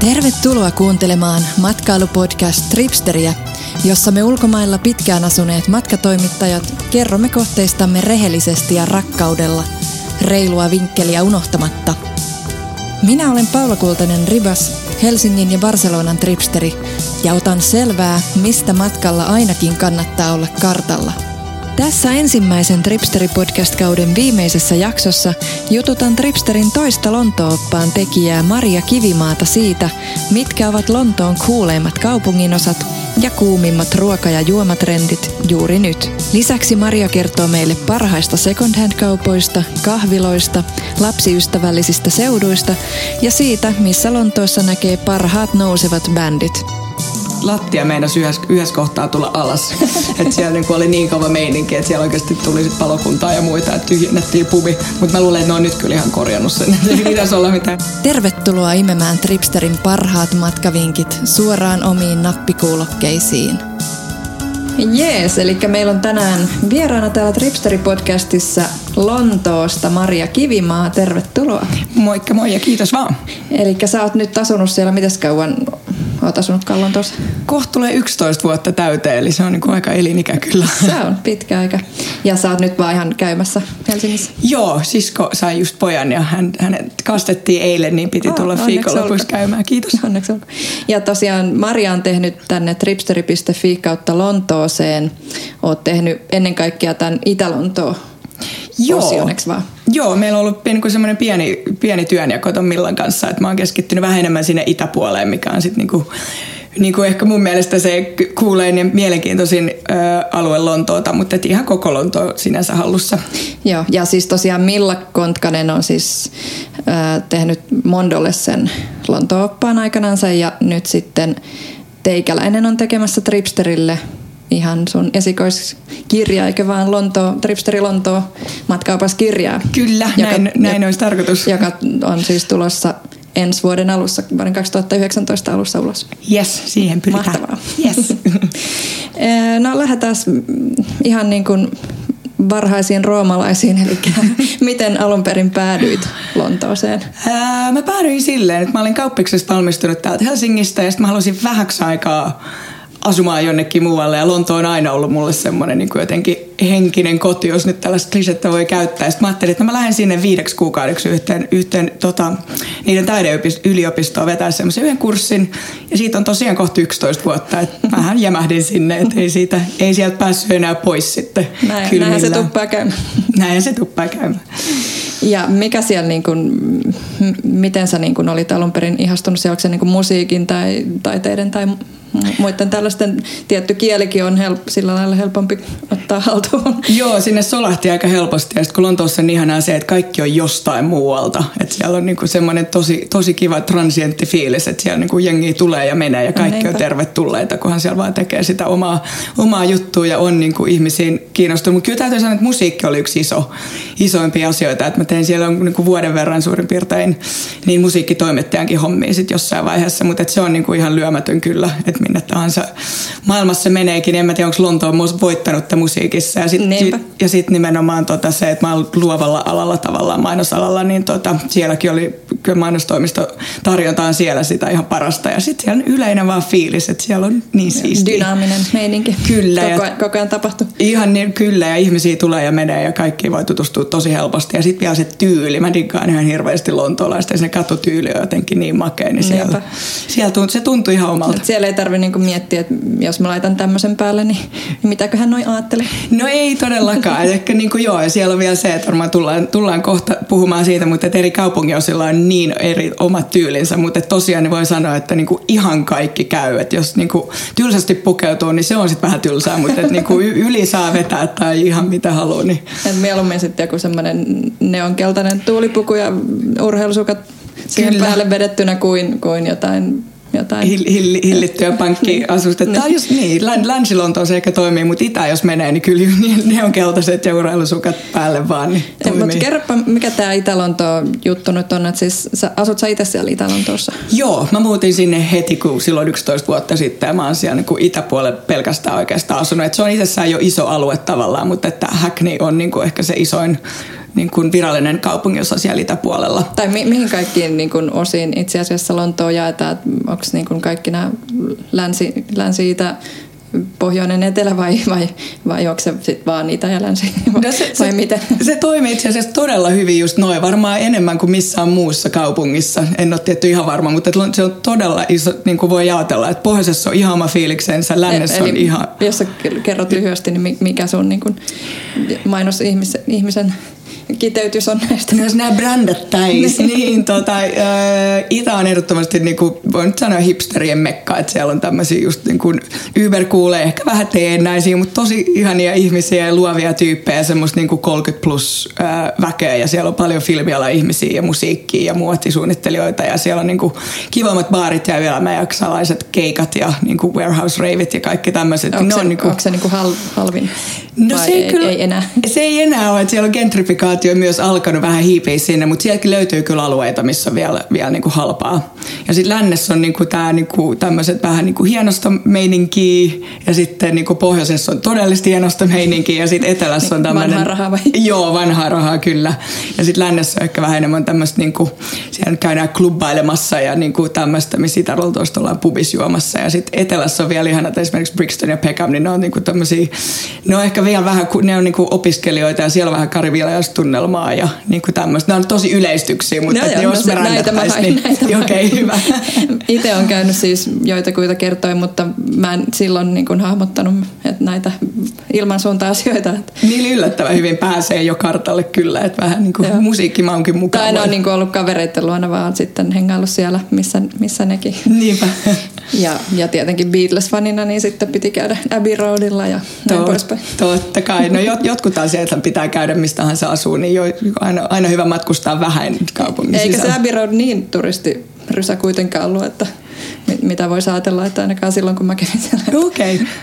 Tervetuloa kuuntelemaan matkailupodcast Tripsteriä, jossa me ulkomailla pitkään asuneet matkatoimittajat kerromme kohteistamme rehellisesti ja rakkaudella, reilua vinkkeliä unohtamatta. Minä olen Paula Kultanen Ribas, Helsingin ja Barcelonan tripsteri, ja otan selvää, mistä matkalla ainakin kannattaa olla kartalla – tässä ensimmäisen Tripsteri-podcast-kauden viimeisessä jaksossa jututan Tripsterin toista Lonto-oppaan tekijää Maria Kivimaata siitä, mitkä ovat Lontoon kuuleimmat kaupunginosat ja kuumimmat ruoka- ja juomatrendit juuri nyt. Lisäksi Maria kertoo meille parhaista second-hand-kaupoista, kahviloista, lapsiystävällisistä seuduista ja siitä, missä Lontoossa näkee parhaat nousevat bändit lattia meinasi yhdessä, yhdessä kohtaa tulla alas. että siellä niin oli niin kova meininki, että siellä oikeasti tuli sit palokuntaa ja muita, että tyhjennettiin pubi. Mutta mä luulen, että ne on nyt kyllä ihan korjannut sen. Ei pitäisi olla mitään. Tervetuloa imemään Tripsterin parhaat matkavinkit suoraan omiin nappikuulokkeisiin. Jees, eli meillä on tänään vieraana täällä Tripsteri-podcastissa Lontoosta Maria Kivimaa. Tervetuloa. Moikka moi ja kiitos vaan. Eli sä oot nyt asunut siellä, mites kauan oot asunut Lontoossa? Kohta tulee 11 vuotta täyteen, eli se on niin aika elinikä kyllä. Se on pitkä aika. Ja sä oot nyt vaan ihan käymässä Helsingissä? Joo, sisko sai just pojan ja hän, hänet kastettiin eilen, niin piti oh, tulla viikonlopuksi käymään. Kiitos. Onneksi olko. Ja tosiaan Maria on tehnyt tänne tripsteri.fi kautta Lontooseen. Oot tehnyt ennen kaikkea tämän Itä-Lontoon Joo. Osion, vaan? Joo, meillä on ollut niin semmoinen pieni, pieni työnjako ton Millan kanssa, että mä oon keskittynyt vähän enemmän sinne itäpuoleen, mikä on sitten niin niin kuin ehkä mun mielestä se kuulein ja mielenkiintoisin ö, alue Lontoota, mutta et ihan koko Lonto sinänsä hallussa. Joo, ja siis tosiaan Milla Kontkanen on siis ö, tehnyt Mondolle sen Lonto-oppaan aikanansa ja nyt sitten Teikäläinen on tekemässä Tripsterille ihan sun esikoiskirja, eikä vaan Lonto, Tripsteri Lonto matkaupaskirjaa. Kyllä, joka, näin, näin olisi tarkoitus. Joka on siis tulossa ensi vuoden alussa, vuoden 2019 alussa ulos. Yes, siihen pyritään. Mahtavaa. Yes. no lähdetään ihan niin kuin varhaisiin roomalaisiin, eli miten alun perin päädyit Lontooseen? Ää, mä päädyin silleen, että mä olin kauppiksesta valmistunut täältä Helsingistä ja sitten mä halusin vähäksi aikaa asumaan jonnekin muualle ja Lonto on aina ollut mulle semmoinen niin jotenkin henkinen koti, jos nyt tällaista klisettä voi käyttää. Sitten mä ajattelin, että mä lähden sinne viideksi kuukaudeksi yhteen, yhteen tota, niiden taideyliopistoon vetää semmoisen yhden kurssin. Ja siitä on tosiaan kohta 11 vuotta, että mähän jämähdin sinne, että ei, siitä, ei sieltä päässyt enää pois sitten. Näin, näinhän se tuppaa käymään. Näin se tuppaa käymään. Ja mikä siellä, niin kuin, miten sä niin kuin olit alun perin ihastunut, se, onko se niin kuin musiikin tai taiteiden tai muiden tällaisten, tietty kielikin on help, sillä lailla helpompi ottaa haltuun. Joo, sinne solahti aika helposti ja sitten kun Lontoossa on ihanaa se, että kaikki on jostain muualta. Että siellä on niinku semmoinen tosi, tosi kiva transientti fiilis, että siellä niinku jengi tulee ja menee ja kaikki no, on tervetulleita, kunhan siellä vaan tekee sitä omaa, omaa juttua ja on niinku ihmisiin kiinnostunut. Mutta kyllä täytyy sanoa, että musiikki oli yksi iso, isoimpia asioita. Että mä tein siellä niinku vuoden verran suurin piirtein niin musiikkitoimittajankin hommia sitten jossain vaiheessa, mutta se on niinku ihan lyömätön kyllä, että että minne tahansa maailmassa meneekin. En mä tiedä, onko Lonto on voittanut musiikissa. Ja sitten sit, ja sit nimenomaan tota se, että mä olen luovalla alalla tavallaan mainosalalla, niin tota, sielläkin oli kyllä mainostoimisto tarjotaan siellä sitä ihan parasta. Ja sitten siellä on yleinen vaan fiilis, että siellä on niin siistiä. Dynaaminen meininki. Kyllä. Koko, ja, koko ajan tapahtuu. Ihan niin, kyllä, ja ihmisiä tulee ja menee ja kaikki voi tutustua tosi helposti. Ja sitten vielä se tyyli. Mä diggaan ihan hirveästi lontoolaista ja se katutyyli on jotenkin niin makea, niin siellä, siellä tunt, se tuntui ihan omalta. siellä ei tarvitse niinku miettiä, että jos mä laitan tämmöisen päälle, niin, niin mitäköhän noin ajattelee? No ei todellakaan. Ehkä niin kuin joo, ja siellä on vielä se, että varmaan tullaan, tullaan kohta puhumaan siitä, mutta että eri kaupunginosilla on niin eri omat tyylinsä, mutta tosiaan niin voi sanoa, että niin kuin ihan kaikki käy. Että jos niin kuin tylsästi pukeutuu, niin se on sitten vähän tylsää, mutta että niin kuin yli saa vetää tai ihan mitä haluaa. Niin. Et mieluummin sitten joku semmoinen neonkeltainen tuulipuku ja urheilusukat siihen Kyllä. päälle vedettynä kuin, kuin jotain jotain. Hill, hill, hillittyä pankkiasusta. Tämä on just niin, länsi se ehkä toimii, mutta itä jos menee, niin kyllä niin, ne on keltaiset ja urheilusukat päälle vaan. Niin mutta kerropa, mikä tämä Itä-Lonto juttu nyt on, että siis sä, asut sä itse siellä Itä-Lontoossa? Joo, mä muutin sinne heti, kun silloin 11 vuotta sitten ja mä oon siellä niin itäpuolelle pelkästään oikeastaan asunut. Et se on itsessään jo iso alue tavallaan, mutta että Hackney on niin kuin ehkä se isoin niin kuin virallinen kaupunginosa siellä itäpuolella. Tai mi- mihin kaikkiin niin kuin osiin itse asiassa Lontoa jaetaan? Onko niin kuin kaikki nämä länsi, länsi-itä pohjoinen etelä vai, vai, vai onko se sitten vaan itä ja länsi no se, vai se, miten? Se toimii itse asiassa todella hyvin just noin, varmaan enemmän kuin missään muussa kaupungissa. En ole tietty ihan varma, mutta se on todella iso, niin kuin voi ajatella, että pohjoisessa on ihan oma fiiliksensä, lännessä Eli, on ihan... Jos sä kerrot lyhyesti, niin mikä sun niin kuin mainos ihmisen, ihmisen kiteytys on näistä. Myös nämä brändättäis. niin, niin tota, Itä on ehdottomasti, niin kuin, voin nyt sanoa hipsterien mekka, että siellä on tämmöisiä just niin kuin kuulee, ehkä vähän teennäisiä, mutta tosi ihania ihmisiä ja luovia tyyppejä, semmoista niin kuin 30 plus väkeä ja siellä on paljon filmiala ihmisiä ja musiikkia ja muotisuunnittelijoita ja siellä on niin kuin kivammat baarit ja ylämäjaksalaiset keikat ja niin kuin warehouse raveit ja kaikki tämmöiset. Onko se, on niin kuin... onko se niin kuin hal, halvin? No se ei, kyllä, ei enää. Se ei enää ole, että siellä on gentrifikaatio myös alkanut vähän hiipeä sinne, mutta sielläkin löytyy kyllä alueita, missä on vielä, vielä niin kuin halpaa. Ja sitten lännessä on niin kuin tää, niin kuin, tämmöiset vähän niin kuin hienosta meininkiä ja sitten niin kuin pohjoisessa on todellisesti hienosta meininkiä ja sitten etelässä on tämmöinen... Vanhaa rahaa vai? Joo, vanhaa rahaa kyllä. Ja sitten lännessä on ehkä vähän enemmän tämmöistä, niin kuin, siellä käydään klubbailemassa ja niin kuin tämmöistä, missä itä ollaan pubisjuomassa. Ja sitten etelässä on vielä ihanat esimerkiksi Brixton ja Peckham, niin ne on niin kuin tämmöisiä, ne on ehkä vielä vähän, ne on niinku opiskelijoita ja siellä on vähän karivialaistunnelmaa ja niinku tämmöistä. Nämä on tosi yleistyksiä, mutta no, joo, jos no, me hain, niin okei, okay, hyvä. Itse on käynyt siis joitakuita kertoja, mutta mä en silloin niinku hahmottanut että näitä ilmansuunta-asioita. Niin yllättävän hyvin pääsee jo kartalle kyllä, että vähän niin kuin musiikkimaunkin mukaan. Tai ne on niin kuin ollut kavereiden luona, vaan sitten hengaillut siellä, missä, missä nekin. Niinpä. Ja, ja tietenkin Beatles-fanina, niin sitten piti käydä Abbey Roadilla ja näin Tot, poispäin. Totta kai. No jot, jotkut asiat pitää käydä mistä hän asuu, niin jo, aina, aina hyvä matkustaa vähän kaupungin Eikä sisällä. se Abbey Road niin turisti rysä kuitenkaan ollut, että mitä voi ajatella, että ainakaan silloin kun mä kävin siellä. Okei. Okay.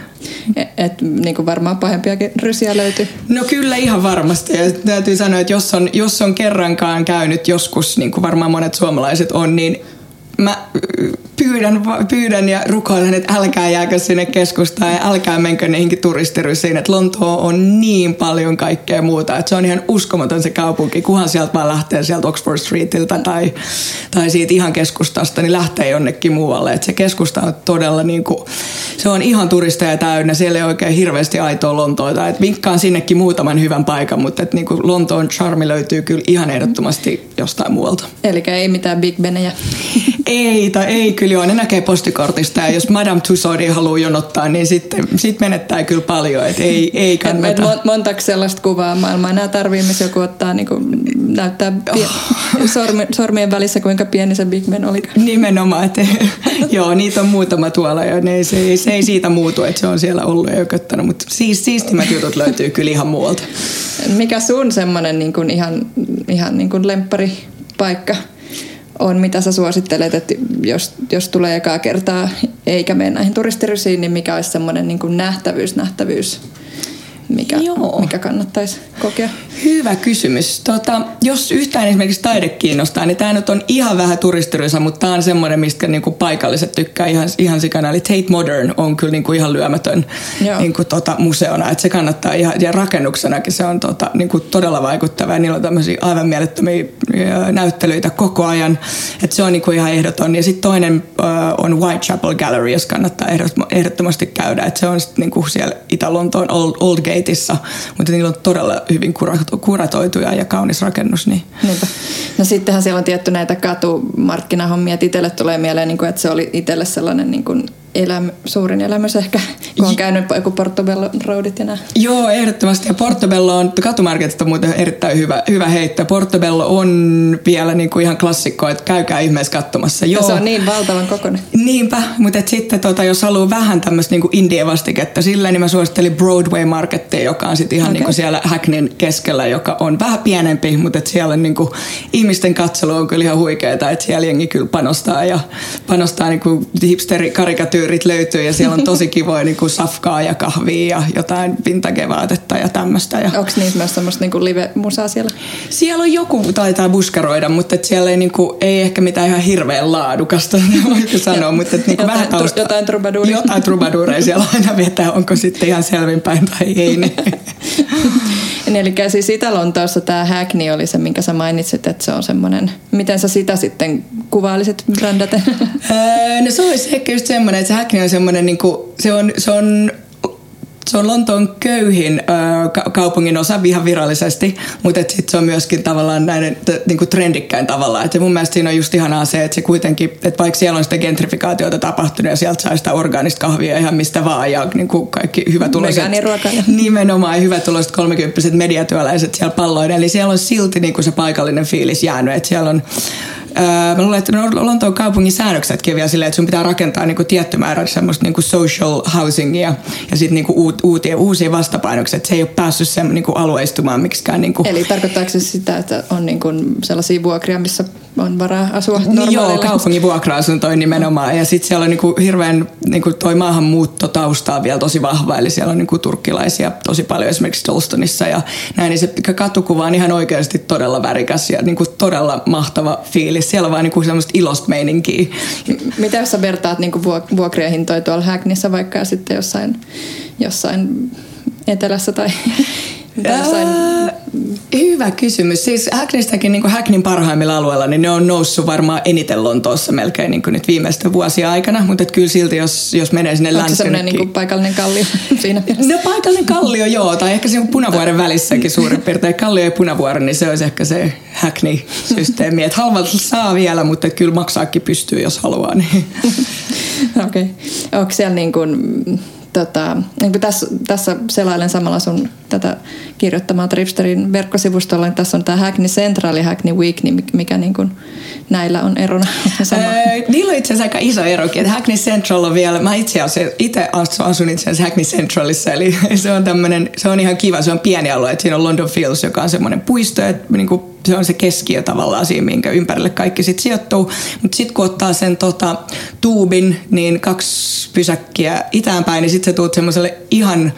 Et, et, niin kuin varmaan pahempiakin rysiä löytyy. No kyllä ihan varmasti. Ja täytyy sanoa, että jos on, jos on kerrankaan käynyt joskus, niin kuin varmaan monet suomalaiset on, niin mä pyydän, pyydän ja rukoilen, että älkää jääkö sinne keskustaan ja älkää menkö niihinkin turistirysiin. Että Lontoo on niin paljon kaikkea muuta, että se on ihan uskomaton se kaupunki. Kuhan sieltä vaan lähtee sieltä Oxford Streetiltä tai, tai siitä ihan keskustasta, niin lähtee jonnekin muualle. Että se keskusta on todella niin kuin, se on ihan turisteja täynnä. Siellä ei oikein hirveästi aitoa Lontoota. Että vinkkaan sinnekin muutaman hyvän paikan, mutta että niin kuin Lontoon charmi löytyy kyllä ihan ehdottomasti jostain muualta. Eli ei mitään Big Benejä. ei, tai ei kyllä joo, ne näkee postikortista ja jos Madame Tussauds jonottaa, jonottaa, niin sitten sit menettää kyllä paljon, että ei, ei kannata. Et, et montako sellaista kuvaa maailmaa enää tarvii, missä joku ottaa, niin kuin, näyttää pie- oh. sormi, sormien välissä, kuinka pieni se Big Ben oli. Nimenomaan, että joo, niitä on muutama tuolla ja ne, se, se ei siitä muutu, että se on siellä ollut ja jököttänyt, mutta siis, siistimät jutut löytyy kyllä ihan muualta. Mikä sun semmoinen niin kuin ihan, ihan niin kuin lemppari paikka on, mitä sä suosittelet, että jos, jos tulee ekaa kertaa eikä mene näihin turistirysiin, niin mikä olisi semmoinen niin nähtävyys, nähtävyys mikä, Joo. mikä kannattaisi kokea? Hyvä kysymys. Tota, jos yhtään esimerkiksi taide kiinnostaa, niin tämä nyt on ihan vähän turistirysa, mutta tämä on semmoinen, mistä niinku paikalliset tykkää ihan, ihan sikana. Eli Tate Modern on kyllä niinku ihan lyömätön niinku tota, museona. Et se kannattaa ihan, ja rakennuksenakin se on tota, niinku todella vaikuttava. Ja niillä on tämmöisiä aivan mielettömiä näyttelyitä koko ajan. Et se on niinku ihan ehdoton. Ja sitten toinen uh, on Whitechapel Gallery, jos kannattaa ehdottomasti käydä. Et se on sitten niinku siellä Itä-Lontoon Old, Old Gateissa, mutta niillä on todella hyvin kuratoituja ja kaunis rakennus. Niin. Niinpä. No sittenhän siellä on tietty näitä katumarkkinahommia, että itselle tulee mieleen, niin että se oli itselle sellainen niin eläm, suurin elämys ehkä, kun on käynyt joku Portobello Roadit ja nää. Joo, ehdottomasti. Ja Portobello on, katumarketit on muuten erittäin hyvä, hyvä heitto. Portobello on vielä niin kuin ihan klassikko, että käykää ihmeessä katsomassa. Joo. Ja se on niin valtavan kokoinen. Niinpä, mutta et sitten tota, jos haluaa vähän tämmöistä niin indie-vastiketta sillä, niin mä suosittelin Broadway Markettia, joka on sitten ihan okay. niin kuin siellä Hacknin keskellä, joka on vähän pienempi, mutta et siellä niin kuin, ihmisten katselu on kyllä ihan huikeaa, että siellä jengi kyllä panostaa ja panostaa niin kuin hipsteri-karikatyyriin tyyrit löytyy ja siellä on tosi kivoja niin kuin safkaa ja kahvia ja jotain vintage-vaatetta ja tämmöistä. Ja... Onko niissä myös semmoista niin live-musaa siellä? Siellä on joku, taitaa buskaroida, mutta et siellä ei, niin kuin, ei ehkä mitään ihan hirveän laadukasta, voiko sanoa, mutta et, niin kuin jotain, vähän tausta... Jotain trubaduuria. Jotain trubaduuria siellä aina vetää, onko sitten ihan selvinpäin tai ei. Niin. Niin, eli siis Itä-Lontoossa tämä Hackney oli se, minkä sä mainitsit, että se on semmoinen, miten sä sitä sitten kuvailisit brändäten? no se olisi ehkä just semmoinen, että se Hackney on semmoinen, niin kuin, se on, se on se on Lontoon köyhin ö, kaupungin osa ihan virallisesti, mutta sitten se on myöskin tavallaan näiden t- niinku trendikkäin tavalla. Et mun mielestä siinä on just ihanaa se, että se kuitenkin, että vaikka siellä on sitä gentrifikaatiota tapahtunut ja sieltä saa sitä orgaanista kahvia ihan mistä vaan ja niinku kaikki hyvätuloiset. Nimenomaan hyvätuloiset kolmekymppiset mediatyöläiset siellä palloiden. Eli siellä on silti niinku se paikallinen fiilis jäänyt, että siellä on Öö, mä luulen, että Lontoon kaupungin säännöksetkin vielä silleen, että sun pitää rakentaa niinku tietty määrä semmoista niinku social housingia ja sitten niinku uut, uusia vastapainoksia. Että se ei ole päässyt sen niinku alueistumaan miksikään. Niinku. Eli tarkoittaako se sitä, että on niinku sellaisia vuokria, missä on varaa asua niin Joo, kaupungin vuokra-asuntoja nimenomaan. Ja sitten siellä on niinku hirveän niinku toi maahanmuuttotaustaa vielä tosi vahva. Eli siellä on niinku turkkilaisia tosi paljon esimerkiksi Dolstonissa ja näin. Niin se katukuva on ihan oikeasti todella värikäs ja niinku todella mahtava fiilis. Siellä on vaan niinku semmoista ilosta meininkiä. Mitä jos sä vertaat niinku vuokrien hintoja tuolla Hackneyssä vaikka ja sitten jossain, jossain etelässä tai jossain Hyvä kysymys. Siis Hackneystäkin niin Hackneyn parhaimmilla alueilla, niin ne on noussut varmaan eniten Lontoossa melkein niin nyt viimeisten vuosien aikana. Mutta kyllä silti, jos, jos menee sinne länsiin... Onko se niin paikallinen kallio siinä mielessä? No paikallinen kallio, joo. Tai ehkä siinä punavuoren välissäkin suurin piirtein. Kallio ja punavuori, niin se olisi ehkä se Hackney-systeemi. Että halvalta saa vielä, mutta kyllä maksaakin pystyy, jos haluaa. Niin. Okei. Okay. Onko siellä niin kuin tota, niin kuin tässä, tässä selailen samalla sun tätä kirjoittamaa Tripsterin verkkosivustolla, niin tässä on tämä Hackney Central ja Hackney Week, niin mikä niin kuin näillä on erona? Sama. niillä on itse asiassa aika iso erokin, että Hackney Central on vielä, mä itse asiassa itse asun itse asiassa Hackney Centralissa, eli se on tämmöinen, se on ihan kiva, se on pieni alue, että siinä on London Fields, joka on semmoinen puisto, että niin kuin se on se keskiö tavallaan siinä, minkä ympärille kaikki sitten sijoittuu. Mutta sitten kun ottaa sen tota, tuubin, niin kaksi pysäkkiä itäänpäin, niin sitten se tuut semmoiselle ihan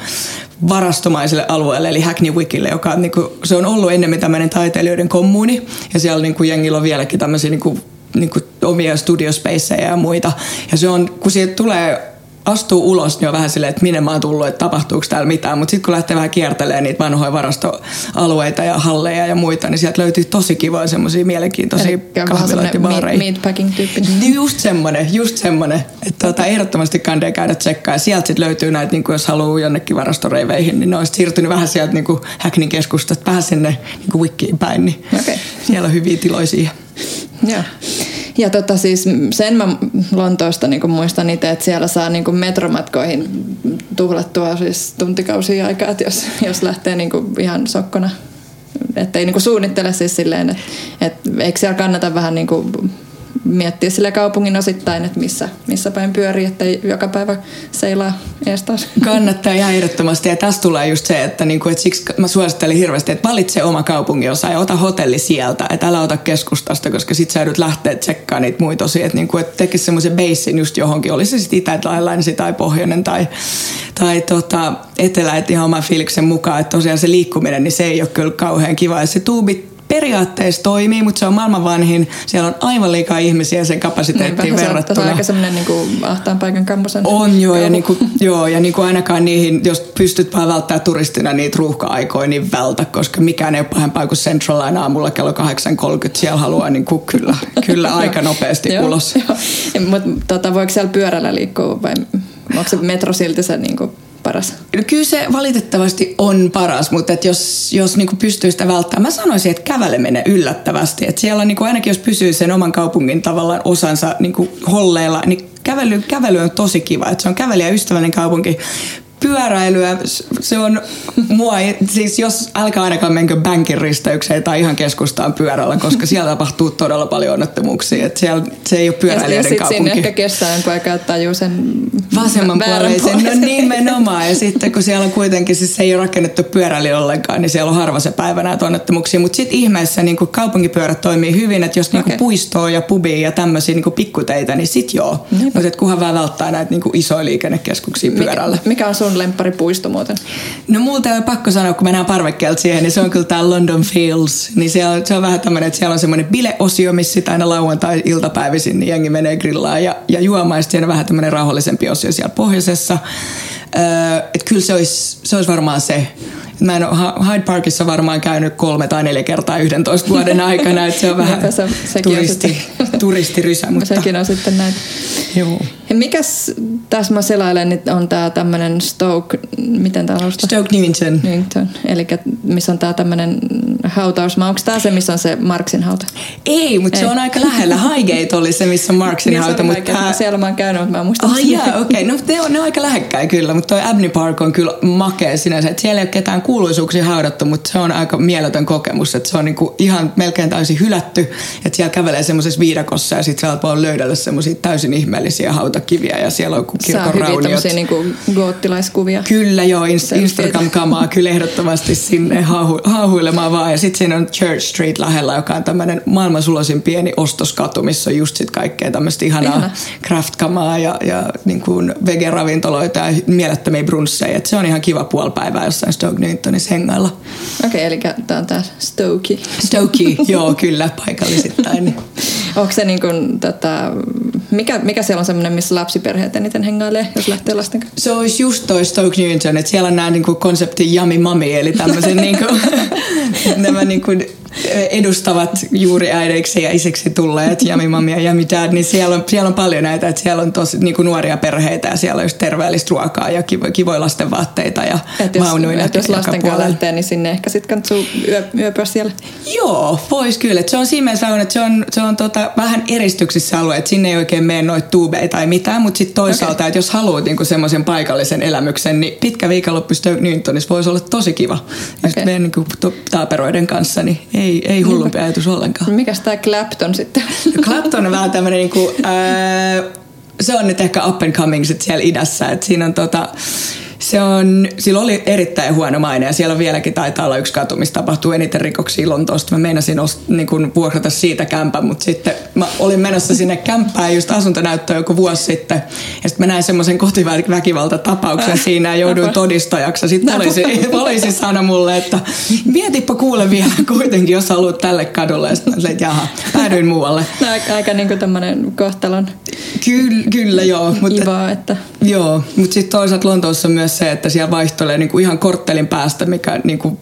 varastomaiselle alueelle, eli Hackney Wickille, joka on, niin kuin, se on ollut ennemmin tämmöinen taiteilijoiden kommuni, ja siellä niin kuin, jengillä on vieläkin tämmöisiä niin kuin, niin kuin omia studiospaceja ja muita. Ja se on, kun siitä tulee astuu ulos, niin on vähän silleen, että minne mä oon tullut, että tapahtuuko täällä mitään. Mutta sitten kun lähtee vähän kiertelemään niitä vanhoja varastoalueita ja halleja ja muita, niin sieltä löytyy tosi kivoja semmoisia mielenkiintoisia kahviloita baareja. meatpacking tyyppinen. Just semmoinen, just semmoinen. Että tota, ehdottomasti kandee käydä tsekkaa. Ja sieltä sitten löytyy näitä, niin kuin jos haluaa jonnekin varastoreiveihin, niin ne on siirtynyt vähän sieltä niin kuin Hacknin keskustasta vähän sinne niin kuin Wikkiin päin. Niin okay. Siellä on hyviä tiloisia. Joo. Ja tota siis sen mä Lontoosta niin muistan itse, että siellä saa niin metromatkoihin tuhlattua siis tuntikausia aikaa, että jos, jos lähtee niin ihan sokkona. Että ei niinku suunnittele siis silleen, että, että eikö siellä kannata vähän niinku miettiä sille kaupungin osittain, että missä, missä päin pyörii, että joka päivä seilaa ees taas. Kannattaa ihan ehdottomasti. Ja tässä tulee just se, että, niinku, että siksi mä suosittelen hirveästi, että valitse oma kaupunginosa ja ota hotelli sieltä. Että älä ota keskustasta, koska sit sä joudut lähteä tsekkaamaan niitä muita osia. Että, niinku, että tekisi semmoisen basin just johonkin. Olisi se sitten itä tai pohjoinen tai, tai tota, etelä, että ihan oman fiiliksen mukaan. Että tosiaan se liikkuminen, niin se ei ole kyllä kauhean kiva. Ja se tuubit periaatteessa toimii, mutta se on maailman vanhin. Siellä on aivan liikaa ihmisiä sen kapasiteettiin niin, verrattuna. Se on aika semmoinen niin ahtaan paikan kammosen. On joo, ja, niin kuin, joo, ja niin kuin ainakaan niihin, jos pystyt vaan välttämään turistina niitä ruuhka-aikoja, niin vältä, koska mikään ei ole pahempaa kuin Central Line aamulla kello 8.30. Siellä haluaa niin kuin, kyllä, kyllä aika nopeasti ulos. Mutta tota, voiko siellä pyörällä liikkua vai onko se metro silti se niin kuin paras? No kyllä se valitettavasti on paras, mutta et jos, jos niinku pystyy sitä välttämään, mä sanoisin, että käveleminen yllättävästi. Et siellä niinku ainakin jos pysyy sen oman kaupungin tavallaan osansa niinku holleilla, niin kävely, kävely on tosi kiva. Et se on kävelijä ystävällinen kaupunki pyöräilyä, se on mua, siis jos älkää ainakaan menkö bänkin risteykseen tai ihan keskustaan pyörällä, koska siellä tapahtuu todella paljon onnettomuuksia. Että siellä, se ei ole pyöräilijöiden ja, kaupunki. Ja sitten ehkä kestää jonkun aikaa tajuu sen vasemmanpuoleisen. No nimenomaan. Ja sitten kun siellä on kuitenkin, siis se ei ole rakennettu pyöräili ollenkaan, niin siellä on harva se päivä näitä onnettomuuksia. Mutta sitten ihmeessä niin kaupunkipyörät toimii hyvin, että jos okay. niin puistoa ja pubia ja tämmöisiä niin pikkuteitä, niin sit joo. Mutta kunhan vähän välttää näitä niin isoja liikennekeskuksia pyörällä. Mikä, mikä on sun sun lempparipuisto muuten? No multa on pakko sanoa, kun mennään parvekkeelta siihen, niin se on kyllä tämä London Fields. Niin se on, se on vähän tämmöinen, että siellä on semmoinen bileosio, missä sitten aina lauantai-iltapäivisin niin jengi menee grillaan ja, ja juomaan. Sitten on vähän tämmöinen rauhallisempi osio siellä pohjoisessa. Öö, että kyllä se olisi, se olisi varmaan se. Mä en ole Hyde Parkissa varmaan käynyt kolme tai neljä kertaa 11 vuoden aikana, että se on vähän se, turisti, turistirysä. Mutta... Sekin on sitten näin. Joo. Ja mikäs tässä mä selailen, niin on tämä tämmöinen Stoke, miten tämä on? Stoke Newington. Newington, eli missä on tämä tämmöinen hautausmaa. Onko tämä se, missä on se Marksin hauta? Ei, mutta se on aika lähellä. Highgate oli se, missä on Marksin niin hauta. Mutta tää... Siellä mä oon käynyt, mutta mä en muista. Ah, jaa, okei. Okay. No ne on, ne on aika lähekkäin kyllä, mutta toi Abney Park on kyllä makea sinänsä. Että siellä ei ole ketään kuuluisuuksia haudattu, mutta se on aika mieletön kokemus. Että se on niinku ihan melkein täysin hylätty. Että siellä kävelee semmoisessa viidakossa ja sitten siellä voi löydellä semmoisia täysin ihmeellisiä hautakiviä ja siellä on kirkon rauniot. Saa niinku goottilaiskuvia. Kyllä joo, Instagram-kamaa kyllä ehdottomasti sinne haahu, haahuilemaan vaan. Ja sitten siinä on Church Street lähellä, joka on tämmöinen maailman sulosin pieni ostoskatu, missä on just sit kaikkea tämmöistä ihanaa Ihana. craft-kamaa ja, ja niin kuin vege-ravintoloita ja mielettömiä brunsseja. Et se on ihan kiva puolipäivää jossain Stoke Newtonissa hengailla. Okei, okay, eli tämä on tämä Stokey. Stokey, joo, kyllä, paikallisittain. Onko se niin kuin, tota, mikä, mikä siellä on semmoinen, missä lapsiperheet eniten hengailee, jos lähtee lasten kanssa? Se olisi just toi Stoke Newington, että siellä on nämä niin kuin konsepti yummy mami, eli tämmöisen niin kuin, nämä niin kuin edustavat juuri äideiksi ja isiksi tulleet, Jami Mami ja Jami Dad, niin siellä on, siellä on paljon näitä, että siellä on tosi niin kuin nuoria perheitä ja siellä on just terveellistä ruokaa ja kivo, kivoja lasten vaatteita ja et jos, vaunuina. Et jos lasten kanssa lähtee, niin sinne ehkä sitten kannattaa yö, yöpyä siellä. Joo, vois kyllä. Et se on siinä mielessä, että se on, se on tota, vähän eristyksissä alue, että sinne ei oikein mene noita tuubeja tai mitään, mutta sitten toisaalta, okay. että jos haluat niinku semmoisen paikallisen elämyksen, niin pitkä viikonloppu Newtonissa voisi olla tosi kiva. Okay. Just meidän niinku, taaperoiden kanssa, niin ei, ei hullumpi ajatus ollenkaan. Mikäs tämä Clapton sitten? Clapton on vähän tämmöinen niinku, äh, se on nyt ehkä up and coming sit siellä idässä, että siinä on tota, se on, sillä oli erittäin huono maine ja siellä vieläkin taitaa olla yksi katu, missä tapahtuu eniten rikoksia Lontoosta. Mä meinasin ost, niin kuin vuokrata siitä kämpän, mutta sitten mä olin menossa sinne kämppään just asuntonäyttöön joku vuosi sitten. Ja sitten mä näin semmoisen kotiväkivaltatapauksen äh, siinä ja jouduin todistajaksi. Sitten poliisi, poliisi sanoi mulle, että mietipä kuule vielä kuitenkin, jos haluat tälle kadulle. Ja sitten että jaha, päädyin muualle. No, aika, aika niin kuin tämmöinen kohtalon. Kyllä, kyllä joo. Mutta, Ivaa, että... Joo, mutta sitten toisaalta Lontoossa myös se, että siellä vaihtelee niin kuin ihan korttelin päästä, mikä niin kuin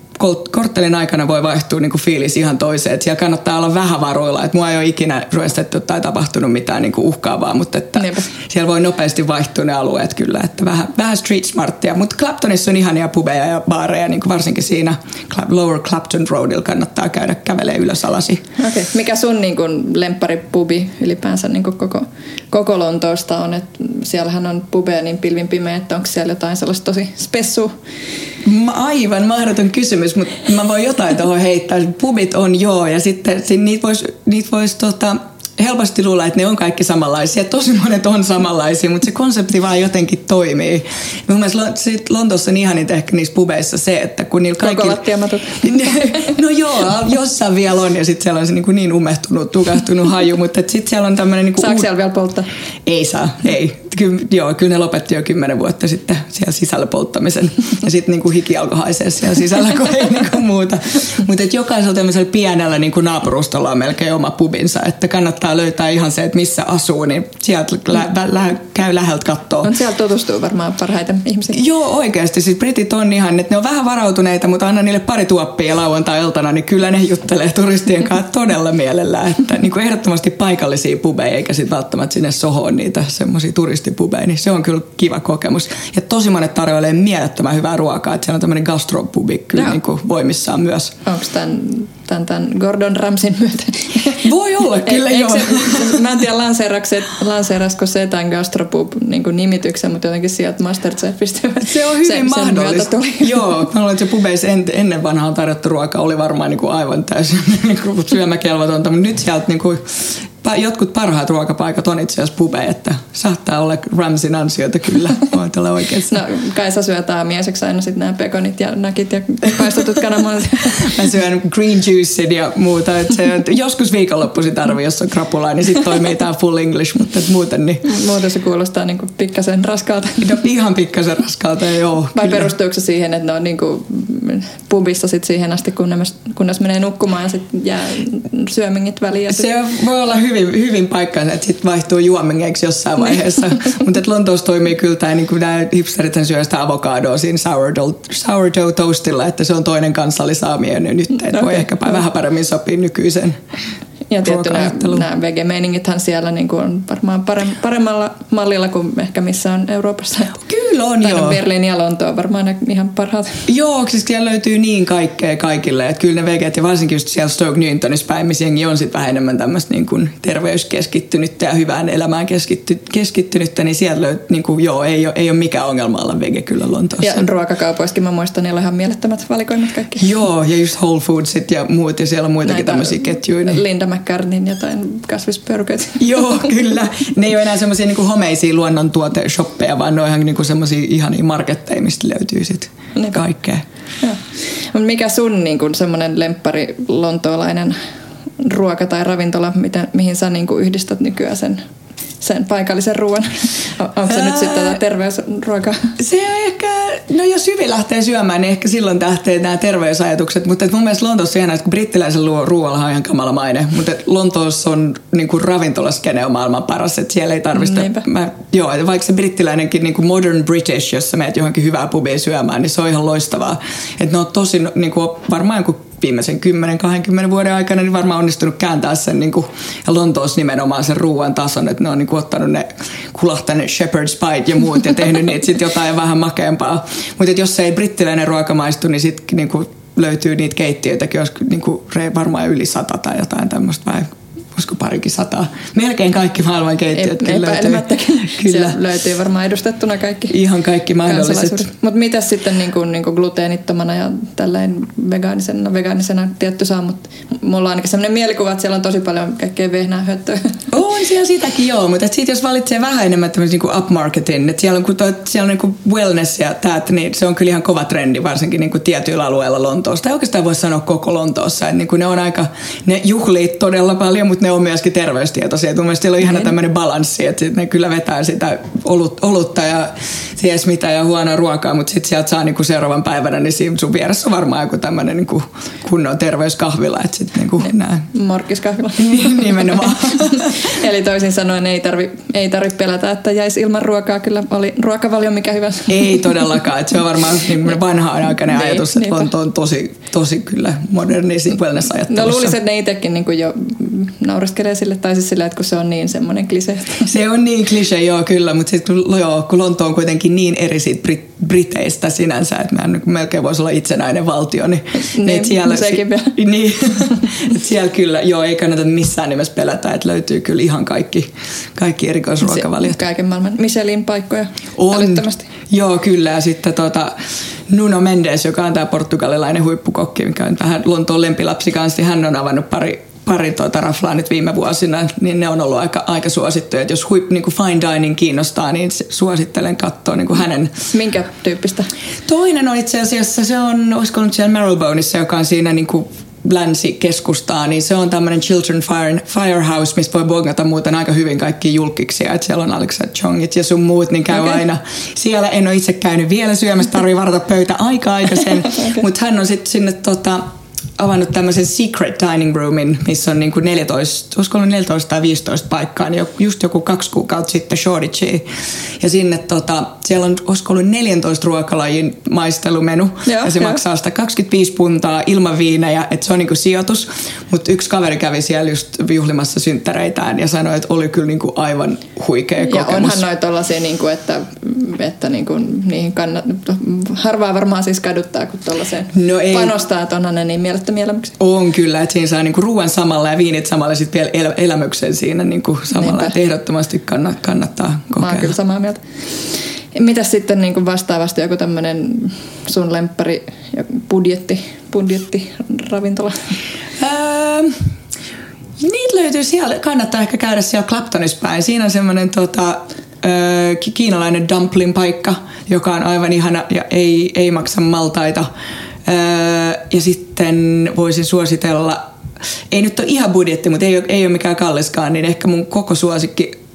korttelin aikana voi vaihtua niin kuin fiilis ihan toiseen. Että siellä kannattaa olla vähän varuilla. Että mua ei ole ikinä ryöstetty tai tapahtunut mitään niin kuin uhkaavaa, mutta että siellä voi nopeasti vaihtua ne alueet kyllä. Että vähän, vähän street smarttia. Mutta Claptonissa on ihania pubeja ja baareja, niin kuin varsinkin siinä Lower Clapton Roadilla kannattaa käydä kävelee ylös alasi. Okay. Mikä sun niin kuin lempparipubi ylipäänsä niin kuin koko, koko Lontoosta on? Että siellähän on pubeja niin pilvin pimeä, että onko siellä jotain sellaista tosi spessu? Aivan mahdoton kysymys, mutta mä voin jotain tuohon heittää. Pubit on joo, ja sitten niitä voisi niit vois, tota, helposti luulla, että ne on kaikki samanlaisia. Tosi monet on samanlaisia, mutta se konsepti vaan jotenkin toimii. Mun mielestä sit Lontossa on ihaninta ehkä niissä pubeissa se, että kun niillä kaikki... no joo, jossain vielä on ja sitten siellä on se niin, niin umehtunut, tukahtunut haju, mutta sitten siellä on tämmöinen... Niin Saako u... siellä vielä polttaa? Ei saa, ei ky, joo, kyllä ne lopetti jo kymmenen vuotta sitten siellä sisällä polttamisen. Ja sitten niinku hiki alkoi haisee siellä sisällä, kun ei niinku muuta. Mutta jokaisella tämmöisellä pienellä niinku naapurustolla on melkein oma pubinsa. Että kannattaa löytää ihan se, että missä asuu, niin sieltä lä- lä- lä- käy läheltä katsoa. On siellä tutustuu varmaan parhaiten ihmisiä. Joo, oikeasti. Siis britit on ihan, että ne on vähän varautuneita, mutta anna niille pari tuoppia lauantai-iltana, niin kyllä ne juttelee turistien kanssa todella mielellään. Että niinku ehdottomasti paikallisia pubeja, eikä sitten välttämättä sinne sohoon niitä semmoisia turisteja turistipubeja, niin se on kyllä kiva kokemus. Ja tosi monet tarjoilee mielettömän hyvää ruokaa, että siellä on tämmöinen gastropubi kyllä niin kuin voimissaan myös. Onko tämän, tämän, tämän Gordon Ramsin myötä? Voi olla, kyllä e, joo. Se, mä en tiedä lanseerasko se tämän gastropub niin nimityksen, mutta jotenkin sieltä Masterchefistä. Se on hyvin sen, mahdollista. Sen tuli. Joo, mä luulen, että se pubeissa en, ennen vanhaa tarjottu ruoka oli varmaan niin kuin aivan täysin niin kuin syömäkelvotonta, mutta nyt sieltä niin kuin jotkut parhaat ruokapaikat on itse asiassa pube, että saattaa olla Ramsin ansioita kyllä, voit olla oikeassa. No Kaisa syö mieseksi aina sitten nämä pekonit ja nakit ja paistetut kananmunat. Mä syön green juicein ja muuta. Se, että joskus viikonloppuisin tarvii, jos on krapulaa, niin sitten toimii tämä full English, mutta et muuten niin... Muuten se kuulostaa niin pikkasen raskaalta. No ihan pikkasen raskaalta, joo. Vai kyllä. perustuuko se siihen, että ne on niin kuin, pubissa sit siihen asti, kunnes, kunnes menee nukkumaan ja sitten jää syömingit väliin. Sit... Se voi olla hyvin, hyvin paikkansa, että sitten vaihtuu juomingeiksi jossain vaiheessa. Mutta Lontoossa toimii kyllä tämä, niin kuin nämä hipsterit syö sitä avokadoa siinä sourdough, sourdough toastilla, että se on toinen kansallisaamio nyt, että okay. voi ehkä vähän paremmin sopia nykyisen ja tietty nämä, vege-meiningithän siellä niin kuin on varmaan paremmalla mallilla kuin ehkä missään Euroopassa. Kyllä on, tai joo. Berliin ja Lonto on varmaan ihan parhaat. Joo, siis siellä löytyy niin kaikkea kaikille. Että kyllä ne veget ja varsinkin just siellä Stoke Newtonissa päin, missä jengi on sitten vähän enemmän tämmöistä niin kuin terveyskeskittynyttä ja hyvään elämään keskitty, keskittynyttä, niin siellä löytyy, niin kuin, joo, ei ole, ei ole mikään ongelma olla vege kyllä Lontoossa. Ja ruokakaupoissakin mä muistan, niillä on ihan mielettömät valikoimat kaikki. Joo, ja just Whole Foodsit ja muut, ja siellä on muitakin tämmöisiä ketjuja. Niin. Linda McCartneyn jotain kasvispörköt. Joo, kyllä. Ne ei ole enää semmoisia niin homeisia luonnontuoteshoppeja, vaan ne on ihan niin semmoisia ihania marketteja, mistä löytyy sitten kaikkea. Mikä sun niin kuin semmoinen lemppari lontoolainen ruoka tai ravintola, mitä, mihin sä niin kuin yhdistät nykyään sen sen paikallisen ruoan? Onko se nyt sitten tätä terveysruokaa? Se on ehkä, no jos hyvin lähtee syömään, niin ehkä silloin tähtee nämä terveysajatukset. Mutta mun mielestä Lontoossa on ihanaa, että kun brittiläisen ruoalla on ihan kamala maine, mutta Lontoossa on niin kuin ravintolaskene on maailman paras, että siellä ei tarvitse, mä, joo, vaikka se brittiläinenkin niin kuin modern British, jossa meet johonkin hyvää pubiin syömään, niin se on ihan loistavaa. Että ne on tosi, niin kuin, varmaan kuin viimeisen 10-20 vuoden aikana niin varmaan onnistunut kääntää sen niin kuin, ja Lontoossa nimenomaan sen ruoan tason, että ne on niin kuin, ottanut ne kulahtaneet shepherd's pie ja muut ja tehnyt niitä sitten jotain vähän makeampaa. Mutta jos ei brittiläinen ruoka maistu, niin sitten niin löytyy niitä keittiöitäkin, jos niin kuin, varmaan yli sata tai jotain tämmöistä vai olisiko parikin sataa. Melkein kaikki maailman keittiöt Ei, löytyy. Kyllä. Se löytyy varmaan edustettuna kaikki. Ihan kaikki mahdolliset. Mutta mitä sitten niin kuin, niin kuin gluteenittomana ja tällainen vegaanisena, vegaanisena tietty saa, mutta mulla on ainakin sellainen mielikuva, että siellä on tosi paljon kaikkea vehnää höttöä. On siellä sitäkin joo, mutta sitten jos valitsee vähän enemmän tämmöisen niin upmarketin, että siellä on, kun toi, siellä on niin wellness ja täät, niin se on kyllä ihan kova trendi, varsinkin niin kuin tietyillä alueilla Lontoossa. Tai oikeastaan voisi sanoa koko Lontoossa, että niin kuin ne on aika, ne juhlii todella paljon, mutta ne on myöskin terveystietoisia. Mun mielestä siellä on ihana niin. tämmöinen balanssi, että sit ne kyllä vetää sitä olut, olutta ja ties mitä ja huonoa ruokaa, mutta sitten sieltä saa niinku seuraavan päivänä, niin siinä sun vieressä on varmaan joku tämmöinen niinku kunnon terveyskahvila. Että sit niinku niin. nää. Morkkiskahvila. Nimenomaan. Eli toisin sanoen ei tarvi, ei tarvi pelätä, että jäisi ilman ruokaa. Kyllä oli ruokavalio mikä hyvä. Ei todellakaan. Että se on varmaan niin vanha-aikainen niin, ajatus, että on, on tosi, tosi kyllä moderni wellness-ajattelussa. No luulisin, että ne itsekin niin jo naureskelee sille, tai siis sille, että kun se on niin semmoinen klise. Se on niin klise, joo kyllä, mutta sitten kun, joo, kun Lonto on kuitenkin niin eri siitä Brit- Briteistä sinänsä, että mä melkein voisi olla itsenäinen valtio, niin, niin, niin siellä, sekin vielä. Niin, että siellä kyllä, joo, ei kannata missään nimessä pelätä, että löytyy kyllä ihan kaikki, kaikki erikoisruokavaliot. Kaiken maailman Michelin paikkoja on, Joo, kyllä, ja sitten tota, Nuno Mendes, joka on tämä portugalilainen huippukokki, mikä on tähän Lontoon lempilapsi kanssa, niin hän on avannut pari pari tuota raflaa nyt viime vuosina, niin ne on ollut aika, aika suosittuja. Että jos huip, niin kuin fine dining kiinnostaa, niin suosittelen katsoa niin kuin hänen... Minkä tyyppistä? Toinen on itse asiassa, se on, olisiko nyt siellä Maryleboneissa, joka on siinä niin kuin länsikeskustaa, niin se on tämmöinen Children Fire, Firehouse, mistä voi bongata muuten aika hyvin kaikki julkiksia. Että siellä on Alexa Chongit ja sun muut, niin käy okay. aina. Siellä en ole itse käynyt vielä syömässä, tarvii varata pöytä aika aikaisen. okay. Mutta hän on sitten sinne tota, avannut tämmöisen secret dining roomin, missä on niin kuin 14, olisiko ollut 14 tai 15 paikkaa, niin just joku kaksi kuukautta sitten Shoreditchi. Ja sinne tota, siellä on, olisiko ollut 14 ruokalajin maistelumenu, Joo, ja se jo. maksaa sitä 25 puntaa ilman viinejä, että se on niin kuin sijoitus. Mutta yksi kaveri kävi siellä just juhlimassa synttäreitään ja sanoi, että oli kyllä niin kuin aivan huikea ja kokemus. Ja onhan noita tollasia, niin kuin, että, että niin kuin, niihin kannat, harvaa varmaan siis kaduttaa, kun tuollaiseen no ei. panostaa, että onhan ne niin mielettömiä elämyksiä. On kyllä, että siinä saa niinku ruoan samalla ja viinit samalla ja sitten vielä el- elämyksen siinä niinku samalla. Että ehdottomasti kannattaa, kannattaa kokeilla. Mä oon kyllä samaa mieltä. Mitäs sitten niin vastaavasti joku tämmöinen sun lemppari budjetti, budjetti ravintola? Öö, niitä löytyy siellä, kannattaa ehkä käydä siellä Claptonissa päin. Siinä on semmoinen tota, öö, kiinalainen dumpling paikka, joka on aivan ihana ja ei, ei maksa maltaita. Öö, ja sitten voisin suositella, ei nyt ole ihan budjetti, mutta ei ole, ei ole mikään kalliskaan, niin ehkä mun koko suosikki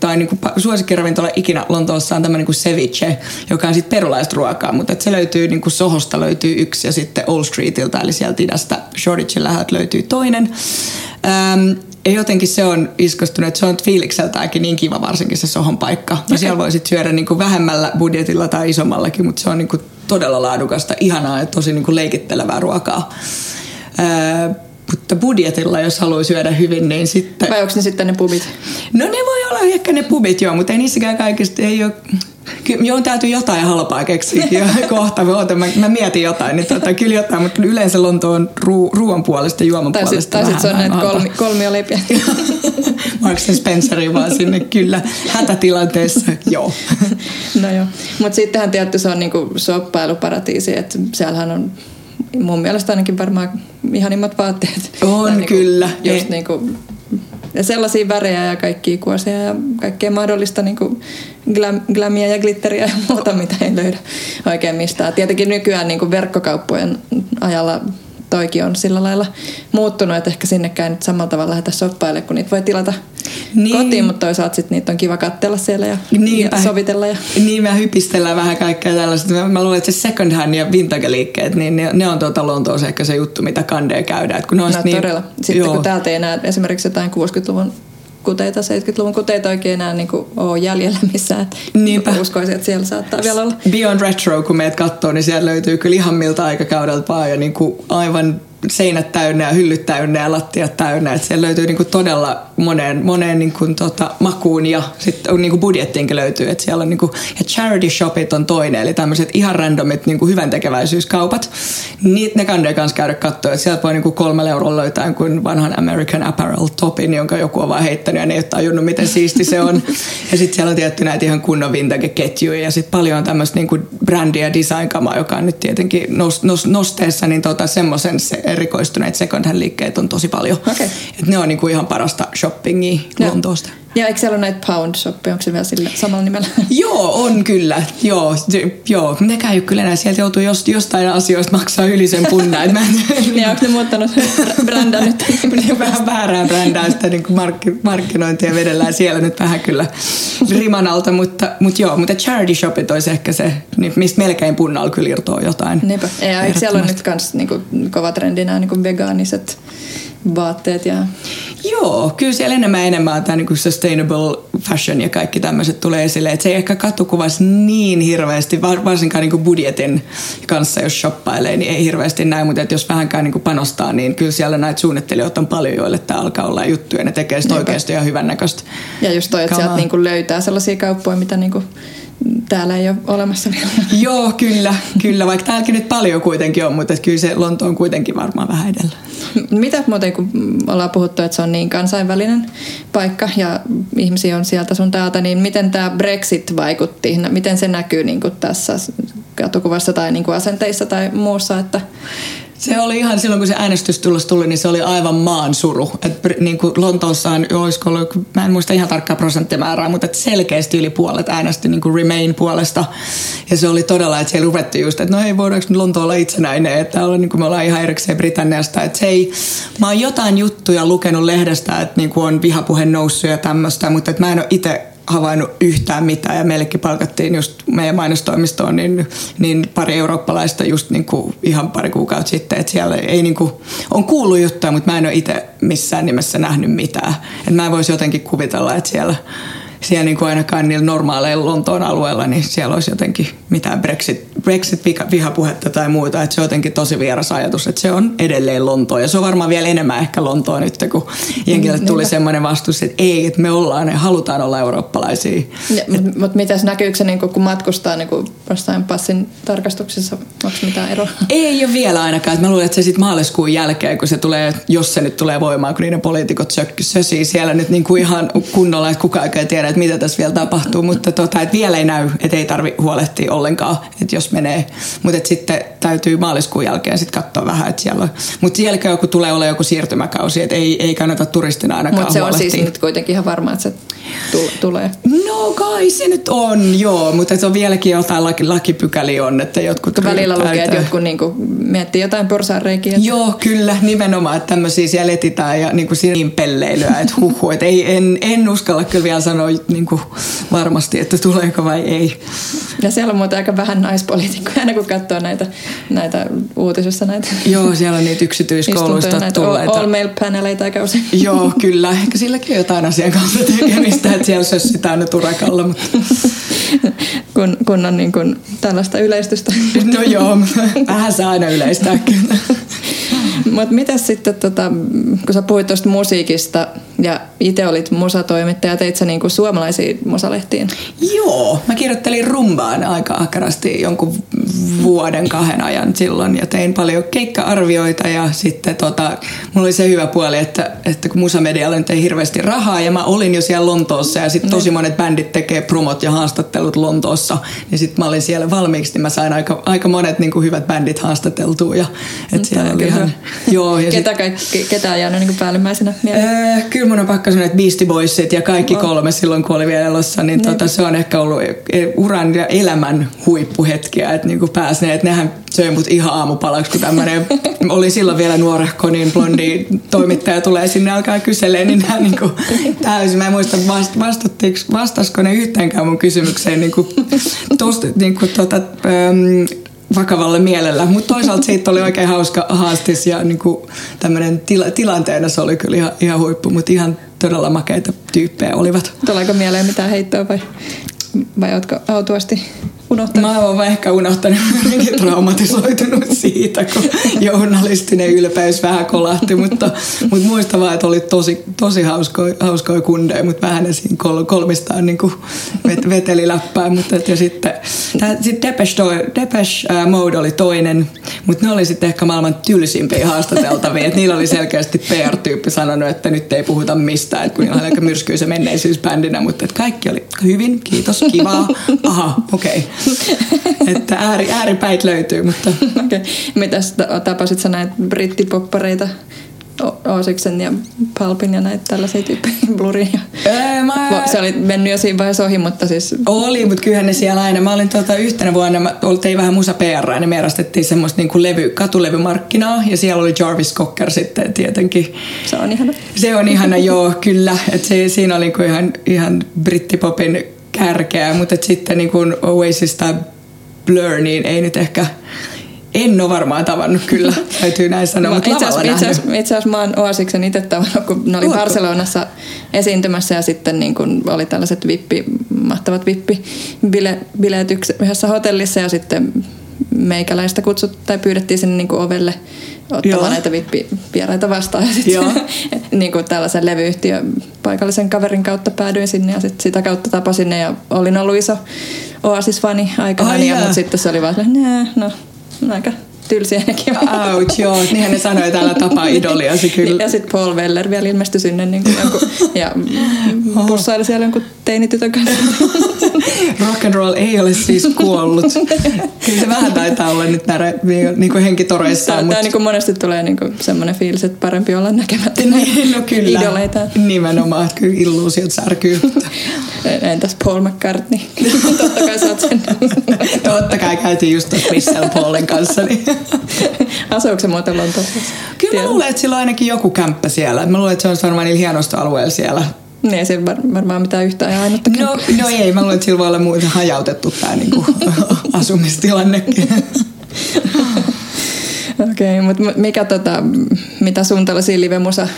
tai niin kuin suosikkiravintola ikinä Lontoossa on tämmöinen kuin ceviche, joka on sitten perulaista ruokaa, mutta se löytyy niin kuin Sohosta löytyy yksi ja sitten Old Streetiltä, eli sieltä idästä Shoreditchen läheltä löytyy toinen. Ähm, ja jotenkin se on iskostunut, että se on fiilikseltäänkin niin kiva varsinkin se sohon paikka. Ja okay. siellä voi sitten syödä niin kuin vähemmällä budjetilla tai isommallakin, mutta se on niin kuin todella laadukasta, ihanaa ja tosi niin kuin leikittelevää ruokaa. Öö, mutta budjetilla, jos haluaa syödä hyvin, niin sitten... Vai onko ne sitten ne pubit? No ne voi olla ehkä ne pubit, joo, mutta ei niissäkään kaikista, ei ole... Kyllä, joo, täytyy jotain halpaa keksiä kohta. Mä, mä, mä, mietin jotain, niin tota, kyllä jotain, mutta yleensä Lontoon ruu, ruoan puolesta, juoman tai puolesta Tai sitten se on näitä kolmi, kolmioleipiä. Marks Spenceri vaan sinne, kyllä. Hätätilanteessa, joo. no joo. Mutta sittenhän tietty se on niinku soppailuparatiisi, että siellähän on mun mielestä ainakin varmaan ihanimmat vaatteet. On niin kyllä. Just niin kuin, ja sellaisia värejä ja kaikkia kuosia ja kaikkea mahdollista niin kuin glam, glamia ja glitteriä ja muuta, mitä ei löydä oikein mistään. Tietenkin nykyään niin kuin verkkokauppojen ajalla toikin on sillä lailla muuttunut, että ehkä sinnekään nyt samalla tavalla lähdetä shoppaille, kun niitä voi tilata niin. kotiin, mutta toisaalta sit niitä on kiva katsella siellä ja, Niinpä. ja sovitella. Ja... Niin, me hypistellään vähän kaikkea tällaista. Mä, mä luulen, että se second hand ja vintage-liikkeet, niin ne, ne on tuota Lontoossa ehkä se juttu, mitä kandee käydään. kun ne on no, niin, todella. Sitten joo. kun täältä ei enää esimerkiksi jotain 60-luvun kuteita, 70-luvun kuteita oikein enää niin kuin ole jäljellä missään. Niinpä. Uskoisin, että siellä saattaa vielä olla. Beyond Retro, kun meidät katsoo, niin siellä löytyy kyllä ihan miltä aikakaudelta vaan ja niin kuin aivan seinät täynnä ja hyllyt täynnä ja lattiat täynnä. Että siellä löytyy niinku todella moneen, moneen niinku tota makuun ja sitten niinku budjettiinkin löytyy. Että siellä on niinku, ja charity shopit on toinen, eli tämmöiset ihan randomit niinku hyvän tekeväisyyskaupat. Niitä ne kannattaa kanssa käydä katsoa. Että sieltä voi niinku kolmella eurolla löytää kuin vanhan American Apparel topin, jonka joku on vaan heittänyt ja ne ei ole tajunnut, miten siisti se on. ja sitten siellä on tietty näitä ihan kunnon vintage-ketjuja ja sitten paljon tämmöistä niinku brändiä ja design-kamaa, joka on nyt tietenkin nos, nos, nosteessa, niin tota semmoisen se erikoistuneet second hand liikkeet on tosi paljon. Okay. Et ne on niinku ihan parasta shoppingia. Lontoosta. Ja eikö siellä ole näitä pound shoppeja, onko se vielä sillä samalla nimellä? Joo, on kyllä. Joo, joo. ne käy kyllä enää. Sieltä joutuu jost, jostain asioista maksaa yli sen punnan. Mä niin, onko ne muuttanut brändää nyt? niin, vähän väärää brändää sitä niin kuin mark- markkinointia vedellään siellä nyt vähän kyllä riman alta. Mutta, mutta joo, mutta charity shopit olisi ehkä se, niin mistä melkein punnalla kyllä irtoaa jotain. Niinpä. Ja eikö siellä on nyt kans niin kuin, kova trendi nämä niin vegaaniset vaatteet ja... Joo, kyllä siellä enemmän enemmän tämä niin sustainable fashion ja kaikki tämmöiset tulee esille. Että se ei ehkä katukuvassa niin hirveästi, varsinkaan niin budjetin kanssa, jos shoppailee, niin ei hirveästi näin, mutta että jos vähänkään niin panostaa, niin kyllä siellä näitä suunnittelijoita on paljon, joille tämä alkaa olla juttuja ja ne tekee sitä oikeasti ihan hyvännäköistä. Ja just toi, että sieltä niin löytää sellaisia kauppoja, mitä niin kuin täällä ei ole olemassa vielä. Joo, kyllä, kyllä, vaikka täälläkin nyt paljon kuitenkin on, mutta kyllä se Lonto on kuitenkin varmaan vähän edellä. Mitä muuten, kun ollaan puhuttu, että se on niin kansainvälinen paikka ja ihmisiä on sieltä sun täältä, niin miten tämä Brexit vaikutti? Miten se näkyy niin kuin tässä katukuvassa tai niin kuin asenteissa tai muussa? Että se oli ihan silloin, kun se äänestystulos tuli, niin se oli aivan maan suru. Et niin kuin Lontoossa on, olisiko ollut, mä en muista ihan tarkkaa prosenttimäärää, mutta et selkeästi yli puolet äänesti niin kuin Remain puolesta. Ja se oli todella, että siellä ruvettiin just, että no ei voidaanko Lonto olla itsenäinen, että olla, niin kuin me ollaan ihan erikseen Britanniasta. Että se ei, mä oon jotain juttuja lukenut lehdestä, että niin kuin on vihapuhe noussut ja tämmöistä, mutta että mä en ole itse havainnut yhtään mitään ja meillekin palkattiin just meidän mainostoimistoon niin, niin pari eurooppalaista just niin kuin ihan pari kuukautta sitten, että siellä ei niin kuin, on kuullut juttuja, mutta mä en ole itse missään nimessä nähnyt mitään. Että mä en voisi jotenkin kuvitella, että siellä siellä niin kuin ainakaan niillä normaaleilla Lontoon alueella, niin siellä olisi jotenkin mitään Brexit, Brexit-vihapuhetta tai muuta. Että se on jotenkin tosi vieras ajatus, että se on edelleen Lontoa. Ja se on varmaan vielä enemmän ehkä Lontoa nyt, kun jenkille mm, tuli semmoinen vastus, että ei, että me ollaan ja halutaan olla eurooppalaisia. Mutta mut mitäs näkyykö se, niin kun matkustaa niin kun jostain passin tarkastuksessa, onko mitään eroa? Ei ole vielä ainakaan. Mä luulen, että se sitten maaliskuun jälkeen, kun se tulee, jos se nyt tulee voimaan, kun niiden poliitikot sössii siellä nyt niin kuin ihan kunnolla, että kukaan ei tiedä, että mitä tässä vielä tapahtuu, mutta tota, että vielä ei näy, että ei tarvi huolehtia ollenkaan, että jos menee. Mutta sitten täytyy maaliskuun jälkeen sitten katsoa vähän, että siellä on. Mutta jälkeen joku tulee olla joku siirtymäkausi, että ei, ei kannata turistina ainakaan Mutta se huolehtia. on siis nyt kuitenkin ihan varma, että se tulee. No kai se nyt on, joo, mutta se on vieläkin jotain laki, lakipykäliä on, että jotkut... Välillä lukee, että jotkut niinku miettii jotain porsaanreikiä. Joo, kyllä, nimenomaan, että tämmöisiä siellä etitään ja niinku niin pelleilyä, että huhu, että ei, en, en uskalla kyllä vielä sanoa niinku varmasti, että tuleeko vai ei. Ja siellä on muuten aika vähän naispoliitikkoja, aina kun katsoo näitä, näitä uutisissa näitä Joo, siellä on niitä yksityiskouluista tulleita. all male paneleita aika usein. Joo, kyllä. Ehkä silläkin on jotain asian kanssa tekemistä, että siellä sössitään nyt urakalla. Mutta... kun, kun on niin kuin tällaista yleistystä. No joo, vähän saa aina yleistää kyllä. Mutta mitä sitten, tota, kun sä puhuit tuosta musiikista ja itse olit musatoimittaja, teit sä niinku suomalaisiin musalehtiin? Joo, mä kirjoittelin rumbaan aika ahkerasti jonkun vuoden kahden ajan silloin ja tein paljon keikka-arvioita ja sitten tota, mulla oli se hyvä puoli, että, että kun musamedialle nyt ei hirveästi rahaa ja mä olin jo siellä Lontoossa ja sitten tosi monet bändit tekee promot ja haastattelut Lontoossa, niin sitten mä olin siellä valmiiksi, niin mä sain aika, aika monet niin kuin hyvät bändit haastateltua ja et siellä oli ihan, joo, ja ketä, sit, kaikki, ketä on jäänyt niin päällimmäisenä mieleen? Öö, kyllä mun on pakka sanoa, että Beastie Boysit ja kaikki oh. kolme silloin, kun oli vielä elossa, niin tota, se on ehkä ollut uran ja elämän huippuhetkiä, että pääsi ne, että nehän söi mut ihan aamupalaksi, kun tämmönen oli silloin vielä nuorehko, niin blondi toimittaja tulee sinne alkaa kyselee, niin nämä niinku täysin, mä en muista vast, vastasko ne yhteenkään mun kysymykseen niinku, tosta, niinku tota, ähm, vakavalle mielellä. Mutta toisaalta siitä oli oikein hauska haastis ja niinku tämmöinen tila, tilanteena se oli kyllä ihan, ihan huippu, mutta ihan todella makeita tyyppejä olivat. Tuleeko mieleen mitään heittoa vai, vai ootko autuasti unohtanut? Mä oon ehkä unohtanut, jotenkin traumatisoitunut siitä, kun journalistinen ylpeys vähän kolahti, mutta, mutta muista vaan, että oli tosi, tosi hauskoja, hauskoja kundeja, mutta vähän ne siinä kol, kolmistaan niin veteli läppää. Mutta, ja sitten sit Depeche, Depeche Mode oli toinen, mutta ne oli sitten ehkä maailman tylsimpiä haastateltavia. että niillä oli selkeästi PR-tyyppi sanonut, että nyt ei puhuta mistään, että kun niillä oli aika myrskyisä menneisyys bändinä, mutta että kaikki oli hyvin, kiitos, kivaa, aha, okei. Okay. että ääri, ääripäit löytyy, mutta... Okay. Mitäs tapasit sä näitä brittipoppareita? Oosiksen ja Palpin ja näitä tällaisia tyyppejä, Blurin. Ja... Öö, mä... Se oli mennyt jo siinä vaiheessa ohi, mutta siis... Oli, mutta kyllähän ne siellä aina. Mä olin tuota, yhtenä vuonna, mä oltiin vähän musa PR, ja me erastettiin semmoista niin kuin levy, katulevymarkkinaa, ja siellä oli Jarvis Cocker sitten tietenkin. Se on ihana. Se on ihana, joo, kyllä. Et se, siinä oli niin ihan, ihan brittipopin kärkeä, mutta sitten niin kuin Oasis tai Blur, niin ei nyt ehkä en ole varmaan tavannut kyllä, täytyy näin sanoa, mutta itse asiassa, itse, asiassa, mä oon Oasiksen itse tavannut, kun ne oli Ootko? Barcelonassa esiintymässä ja sitten niin kun oli tällaiset vippi, mahtavat vippibileet yhdessä hotellissa ja sitten meikäläistä kutsut, tai pyydettiin sinne niin kuin ovelle ottamaan Joo. näitä vippivieraita vastaan. Ja sitten niin kuin tällaisen levyyhtiön paikallisen kaverin kautta päädyin sinne ja sit sitä kautta tapasin ne ja olin ollut iso Oasis-fani aikana, ja, mutta sitten se oli vaan, että no, aika tylsiä nekin Ouch, joo. Niinhän ne sanoi täällä tapaa idoliasi kyllä. Ja sitten Paul Weller vielä ilmestyi sinne niin kuin jonkun, ja pussaili siellä jonkun teinitytön kanssa. Rock and roll ei ole siis kuollut. Kyllä se vähän taitaa olla nyt näin niin kuin henkitoreissa. Tämä, mutta... niin kuin monesti tulee niin kuin semmoinen fiilis, että parempi olla näkemättä niin, no kyllä. idoleita. Nimenomaan, että kyllä illuusiot särkyy. Entäs Paul McCartney? Totta kai sä oot sen. Totta kai käytiin just tuossa Michelle Paulin kanssa. Niin. Asuuko se muuten Lontoossa? Kyllä mä luulen, että sillä on ainakin joku kämppä siellä. Mä luulen, että se on varmaan niillä hienosta alueella siellä. Niin, ei siellä varmaan mitään yhtään ja ainutta no, no ei, mä luulen, että sillä voi olla muuten hajautettu tämä niinku, asumistilannekin. Okei, okay, mutta mikä tota, mitä sun tällaisia live-musa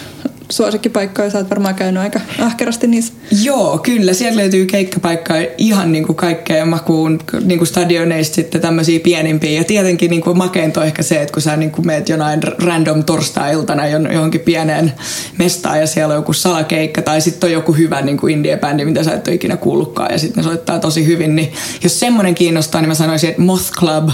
suosikkipaikkoja. Sä oot varmaan käynyt aika ahkerasti niissä. Joo, kyllä. Sieltä löytyy keikkapaikkaa ihan niin kuin kaikkea makuun niin kuin stadioneista sitten tämmöisiä pienimpiä. Ja tietenkin niin kuin makeinto ehkä se, että kun sä niin kuin meet jonain random torstai-iltana johonkin pieneen mestaan ja siellä on joku salakeikka tai sitten on joku hyvä niin kuin indie-bändi, mitä sä et ole ikinä kuullutkaan ja sitten ne soittaa tosi hyvin. Niin jos semmoinen kiinnostaa, niin mä sanoisin, että Moth Club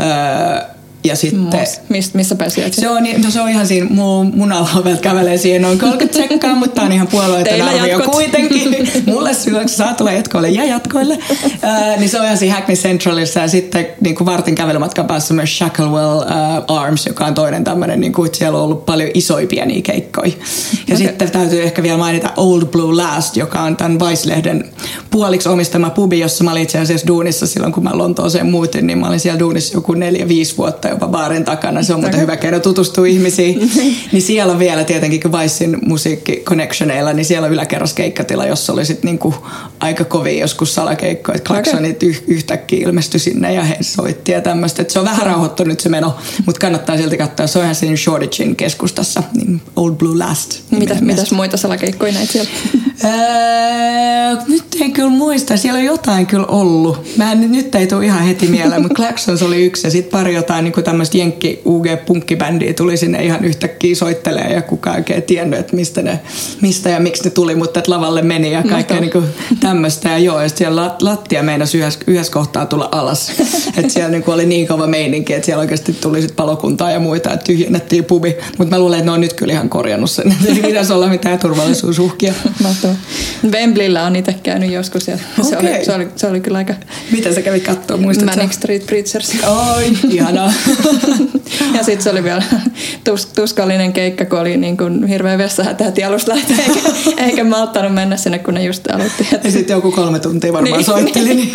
öö, ja sitten... Mist, missä pääsi se on, no se on ihan siinä, mun, mun alaovelta kävelee siihen noin 30 sekkaa, mutta on ihan puolueeton arvio kuitenkin. Mulle silloin, saa tulla jatkoille ja jatkoille. Uh, niin se on ihan siinä Hackney Centralissa ja sitten niin kuin vartin kävelymatkan päässä myös Shacklewell uh, Arms, joka on toinen tämmöinen, niin kuin, siellä on ollut paljon isoja pieniä keikkoja. Ja okay. sitten täytyy ehkä vielä mainita Old Blue Last, joka on tämän Vice-lehden puoliksi omistama pubi, jossa mä olin itse asiassa duunissa silloin, kun mä Lontooseen muutin, niin mä olin siellä duunissa joku neljä, viisi vuotta jopa baarin takana. Se on muuten hyvä keino tutustua ihmisiin. niin siellä on vielä tietenkin, kun Vicein musiikki connectioneilla, niin siellä on yläkerras keikkatila, jossa oli sitten niinku aika kovin joskus salakeikkoja. Klaksonit okay. yhtäkkiä ilmestyi sinne ja he soitti ja tämmöistä. Se on vähän rauhoittunut se meno, mutta kannattaa silti katsoa. Se on ihan siinä Shoreditchin keskustassa, niin Old Blue Last. Mitäs, mitäs muita salakeikkoja näitä siellä? nyt en kyllä muista. Siellä on jotain kyllä ollut. Mä en, nyt ei tule ihan heti mieleen, mutta Claxons oli yksi ja sitten pari jotain niin tämmöistä jenkki UG punkkibändiä tuli sinne ihan yhtäkkiä soittelee ja kukaan oikein tiennyt, että mistä, ne, mistä ja miksi ne tuli, mutta että lavalle meni ja kaikkea niin tämmöistä. Ja joo, ja siellä lattia meinasi yhdessä, yhdessä kohtaa tulla alas. että siellä niin oli niin kova meininki, että siellä oikeasti tuli sit palokuntaa ja muita, että tyhjennettiin pubi. Mutta mä luulen, että ne on nyt kyllä ihan korjannut sen. Ei pitäisi olla mitään turvallisuusuhkia. Wembleyllä on itse käynyt joskus ja okay. se, oli, se, oli, se oli kyllä aika... Mitä sä kävit katsoa, muistatko? Manic Street Preachers. Oi, ihanaa. Ja sitten se oli vielä tus, tuskallinen keikka, kun oli niin kuin hirveä vessahätä alusta lähtee, eikä, eikä malttanut mennä sinne, kun ne just aloitti. Ja sitten joku kolme tuntia varmaan niin, soitteli. Niin.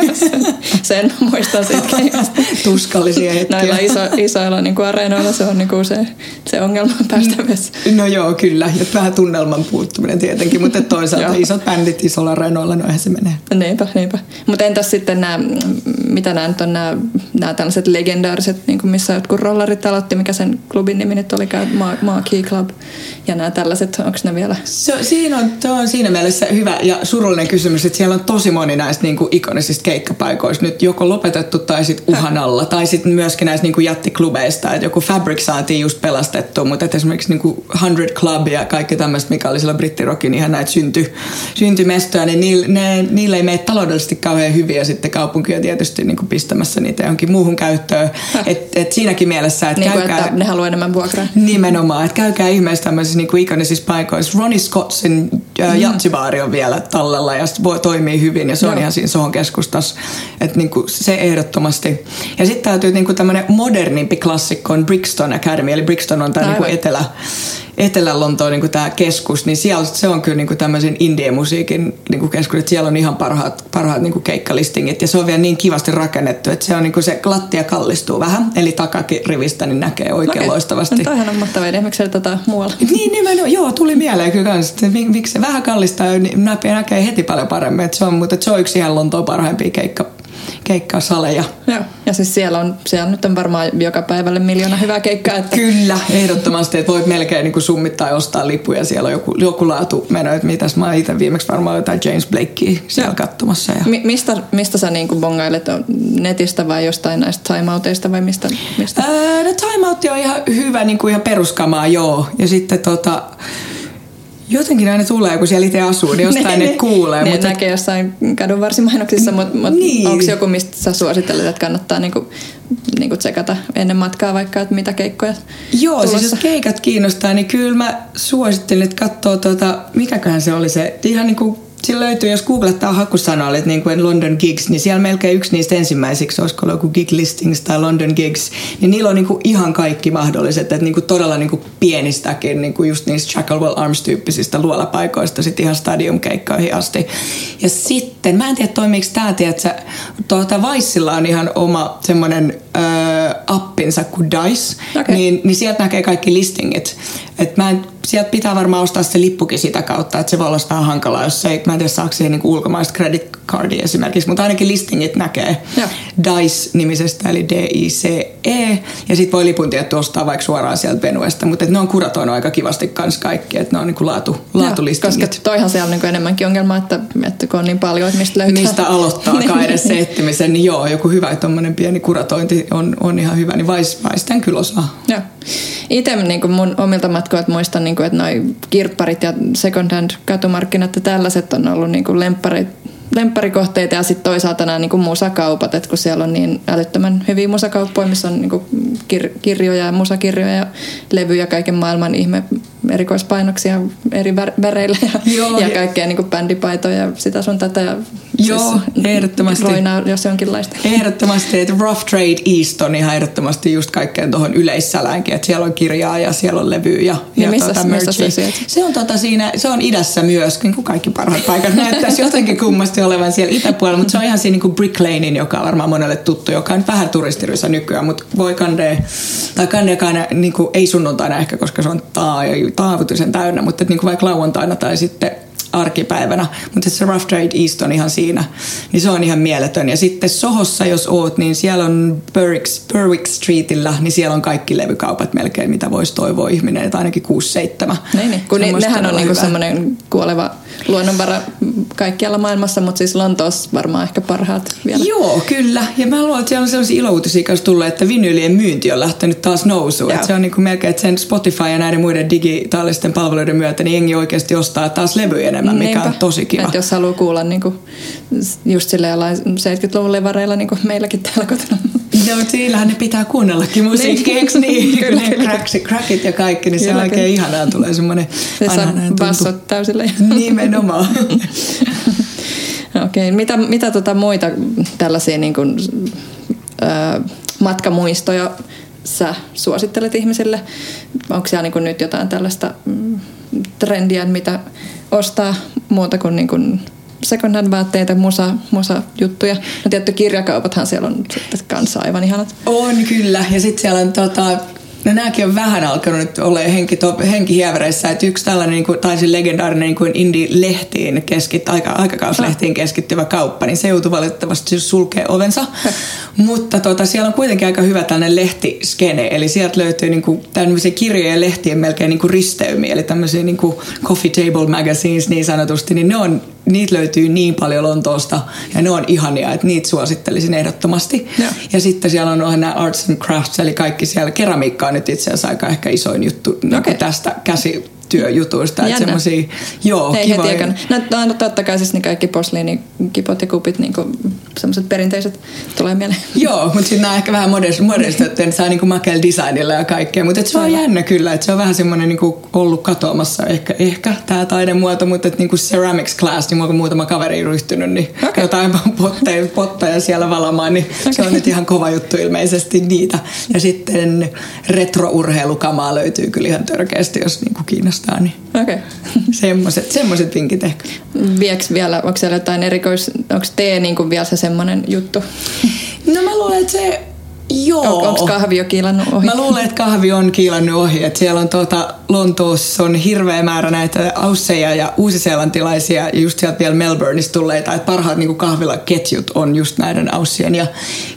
Sen muistan keikasta. Tuskallisia hetkiä. Näillä iso, isoilla niin kuin areenoilla se on niin kuin se, se ongelma päästä vessaan. No joo, kyllä. Ja vähän tunnelman puuttuminen tietenkin, mutta toisaalta isot bändit isolla areenoilla, no eihän se menee. Niinpä, niinpä. Mutta entäs sitten nämä, mitä nämä nyt on nämä, nämä tällaiset legendaariset, niin kuin missä jotkut rollarit aloitti, mikä sen klubin nimi nyt oli, Marquee Club ja nämä tällaiset, onko ne vielä? Se, siinä on, on siinä mielessä hyvä ja surullinen kysymys, että siellä on tosi moni näistä niin kuin ikonisista keikkapaikoista nyt joko lopetettu tai sitten uhan alla, tai sitten myöskin näistä niin kuin jättiklubeista, että joku Fabric saatiin just pelastettu, mutta että esimerkiksi niin kuin 100 Club ja kaikki tämmöistä, mikä oli silloin brittirokin ihan näitä synty, syntymestoja, niin niillä, ne, niillä ei mene taloudellisesti kauhean hyvin ja sitten kaupunki on tietysti niin kuin pistämässä niitä johonkin muuhun käyttöön. Et, et siinäkin mielessä, että niin käykää... Että ne haluaa enemmän vuokraa. Nimenomaan, että käykää ihmeessä tämmöisissä niin kuin ikonisissa paikoissa. Ronnie Scottsin äh, mm. jatsibaari on vielä tallella ja voi toimii hyvin ja se on Joo. ihan siinä Sohon keskustassa. Että niin kuin se ehdottomasti. Ja sitten täytyy niin kuin tämmöinen modernimpi klassikko on Brixton Academy, eli Brixton on tämä niin kuin etelä, Etelä-Lontoon niin tämä keskus, niin siellä se on kyllä niin kuin tämmöisen indie-musiikin niin keskus, että siellä on ihan parhaat, parhaat niin kuin keikkalistingit ja se on vielä niin kivasti rakennettu, että se on niin kuin se lattia kallistuu vähän, eli takakirivistä niin näkee oikein okay. loistavasti. No toihan on mahtavaa, miksi se tota muualla? Niin nimenomaan, joo, tuli mieleen kyllä kans, että miksi se vähän kallistaa, niin näkee heti paljon paremmin, että se on, mutta se on yksi ihan Lontoon parhaimpia keikka, keikkasaleja. Joo. Ja siis siellä on, siellä nyt on varmaan joka päivälle miljoona hyvää keikkaa. Että... Kyllä, ehdottomasti, että voit melkein niin kuin summittaa ja ostaa lippuja. Siellä on joku, joku laatu meno, että mitäs mä itse viimeksi varmaan jotain James Blakea siellä katsomassa. Ja... Mi- mistä, mistä sä niin kuin bongailet? Netistä vai jostain näistä timeouteista vai mistä? mistä? Ää, no timeout on ihan hyvä, niin kuin ihan peruskamaa, joo. Ja sitten tota, Jotenkin aina tulee, kun siellä itse asuu, niin jostain ne, ne kuulee. Ne mutta... näkee jossain kadunvarsimainoksissa, mutta mut niin. onko joku, mistä sä suosittelet, että kannattaa niinku, niinku tsekata ennen matkaa vaikka, että mitä keikkoja Joo, tulossa? siis jos keikat kiinnostaa, niin kyllä mä suosittelen, että katsoo, tuota, mikäköhän se oli se, ihan niinku sillä löytyy, jos googlettaa hakusanoille, niin kuin London Gigs, niin siellä melkein yksi niistä ensimmäisiksi, olisiko joku Gig Listings tai London Gigs, niin niillä on niin kuin ihan kaikki mahdolliset, että niin kuin todella niin kuin pienistäkin, niin kuin just niistä Chacklewell Arms-tyyppisistä luolapaikoista sitten ihan stadiumkeikkoihin asti. Ja sitten, mä en tiedä toimiiko tämä, tiedätkö, tuota Vaissilla on ihan oma semmoinen öö, appinsa kuin Dice, okay. niin, niin sieltä näkee kaikki listingit. Et mä en, sieltä pitää varmaan ostaa se lippukin sitä kautta, että se voi olla vähän hankalaa, jos ei, mä en tiedä saako siihen niin ulkomaista credit cardia esimerkiksi, mutta ainakin listingit näkee ja. DICE-nimisestä, eli D-I-C-E, ja sitten voi lipun tietty ostaa vaikka suoraan sieltä Venuesta, mutta ne on kuratoinut aika kivasti kans kaikki, että ne on niin laatu, laatulistingit. Koska toihan siellä on niin enemmänkin ongelma, että, että kun on niin paljon, että mistä löytää. Mistä aloittaa edes se etsimisen, niin joo, joku hyvä tuommoinen pieni kuratointi on, on ihan hyvä, niin vais, vais kyllä osaa. Itse niin mun omilta matkoilta muistan, niin kuin, että noi kirpparit ja second hand katumarkkinat ja tällaiset on ollut niin lempparit lempparikohteita ja sitten toisaalta nämä niin musakaupat, että kun siellä on niin älyttömän hyviä musakauppoja, missä on niin kir- kirjoja ja musakirjoja ja levyjä kaiken maailman ihme erikoispainoksia eri väreillä ja, Joo, ja kaikkea niin bändipaitoja ja sitä sun tätä. Ja Joo, siis ehdottomasti. Roinaa, jos jonkinlaista. Ehdottomasti, että Rough Trade East on ihan ehdottomasti just kaikkeen tuohon yleissäläänkin, että siellä on kirjaa ja siellä on levyä ja, niin ja missä, tuota missä se, se on tota siinä, se on idässä myös, niin kuin kaikki parhaat paikat näyttäisi jotenkin kummasti olevan siellä itäpuolella, mutta se on ihan siinä niin kuin Brick Lanein, joka on varmaan monelle tuttu, joka on vähän turistirysä nykyään, mutta voi kande, tai kandekaan niin kuin, ei sunnuntaina ehkä, koska se on taa, taavutuisen täynnä, mutta niin kuin vaikka lauantaina tai sitten arkipäivänä, mutta se Rough Trade East on ihan siinä, niin se on ihan mieletön. Ja sitten Sohossa, jos oot, niin siellä on Berwick, Berwick Streetillä, niin siellä on kaikki levykaupat melkein, mitä voisi toivoa ihminen, että ainakin 6-7. Niin, niin. kun ne, nehän on niinku semmoinen kuoleva luonnonvara kaikkialla maailmassa, mutta siis Lontoossa varmaan ehkä parhaat vielä. Joo, kyllä. Ja mä luulen, että siellä on sellaisia ilouutisia kanssa tullut, että vinylien myynti on lähtenyt taas nousuun. Se on niin kuin melkein, että sen Spotify ja näiden muiden digitaalisten palveluiden myötä, niin jengi oikeasti ostaa taas levyjä enemmän, mikä Niinpä. on tosi kiva. Et jos haluaa kuulla niin kuin, just silleen 70-luvun levareilla niin kuin meilläkin täällä kotona. Joo, siillähän ne pitää kuunnellakin musiikkia, eikö niin? kyllä, kyllä. Cracks, crackit ja kaikki, niin se on oikein ihanaa. Tulee semmoinen... Se saa bassot täysillä. Nimenomaan. Okei, okay. mitä, mitä tota muita tällaisia niin kuin, ö, matkamuistoja sä suosittelet ihmisille? Onko siellä niin kuin nyt jotain tällaista mm, trendiä, mitä ostaa muuta kuin, niin kuin second hand vaatteita, musa, musa juttuja. No tietty kirjakaupathan siellä on sitten kanssa aivan ihanat. On kyllä. Ja sitten siellä on tota, No nämäkin on vähän alkanut nyt olla henki, henkihievereissä, että yksi tällainen niin kuin, taisi legendaarinen niin kuin indie-lehtiin, keskit, aika, aikakauslehtiin keskittyvä kauppa, niin se joutui valitettavasti sulkee ovensa. Mutta tota, siellä on kuitenkin aika hyvä tällainen lehtiskene, eli sieltä löytyy niin kuin, tämmöisiä kirjojen ja lehtien melkein niin kuin risteymiä, eli tämmöisiä niin kuin coffee table magazines niin sanotusti, niin ne on niitä löytyy niin paljon Lontoosta ja ne on ihania, että niitä suosittelisin ehdottomasti. Ja, ja sitten siellä on nämä arts and crafts, eli kaikki siellä. Keramiikka on nyt itse asiassa aika ehkä isoin juttu okay. niin tästä käsi työjutuista. Että semmosia, joo, Ei kiva. Heti no, no, totta kai siis ne kaikki posliinikipot ja kupit, niin semmoiset perinteiset tulee mieleen. Joo, mutta sitten nämä ehkä vähän modernistettu, että saa niin makella designilla ja kaikkea. Mutta se on jännä kyllä, että se on vähän semmoinen niin ollut katoamassa ehkä, ehkä tämä taidemuoto, mutta että niin ceramics class, niin mulla muutama kaveri ryhtynyt, niin okay. jotain potteja, potteja siellä valamaan, niin okay. se on nyt ihan kova juttu ilmeisesti niitä. Ja sitten retrourheilukamaa löytyy kyllä ihan törkeästi, jos niin kiinnostaa kiinnostaa, niin okay. semmoiset, semmoiset vinkit ehkä. Vieks vielä, onko siellä jotain erikois, onko tee niin kuin vielä se semmoinen juttu? No mä luulen, että se Joo. On, onko kahvi jo kiilannut ohi? Mä luulen, että kahvi on kiilannut ohi. Että siellä on tuota, Lontoossa on hirveä määrä näitä ausseja ja uusiseelantilaisia ja just sieltä vielä Melbourneista tulleita. Että parhaat niin kahvilaketjut on just näiden aussien ja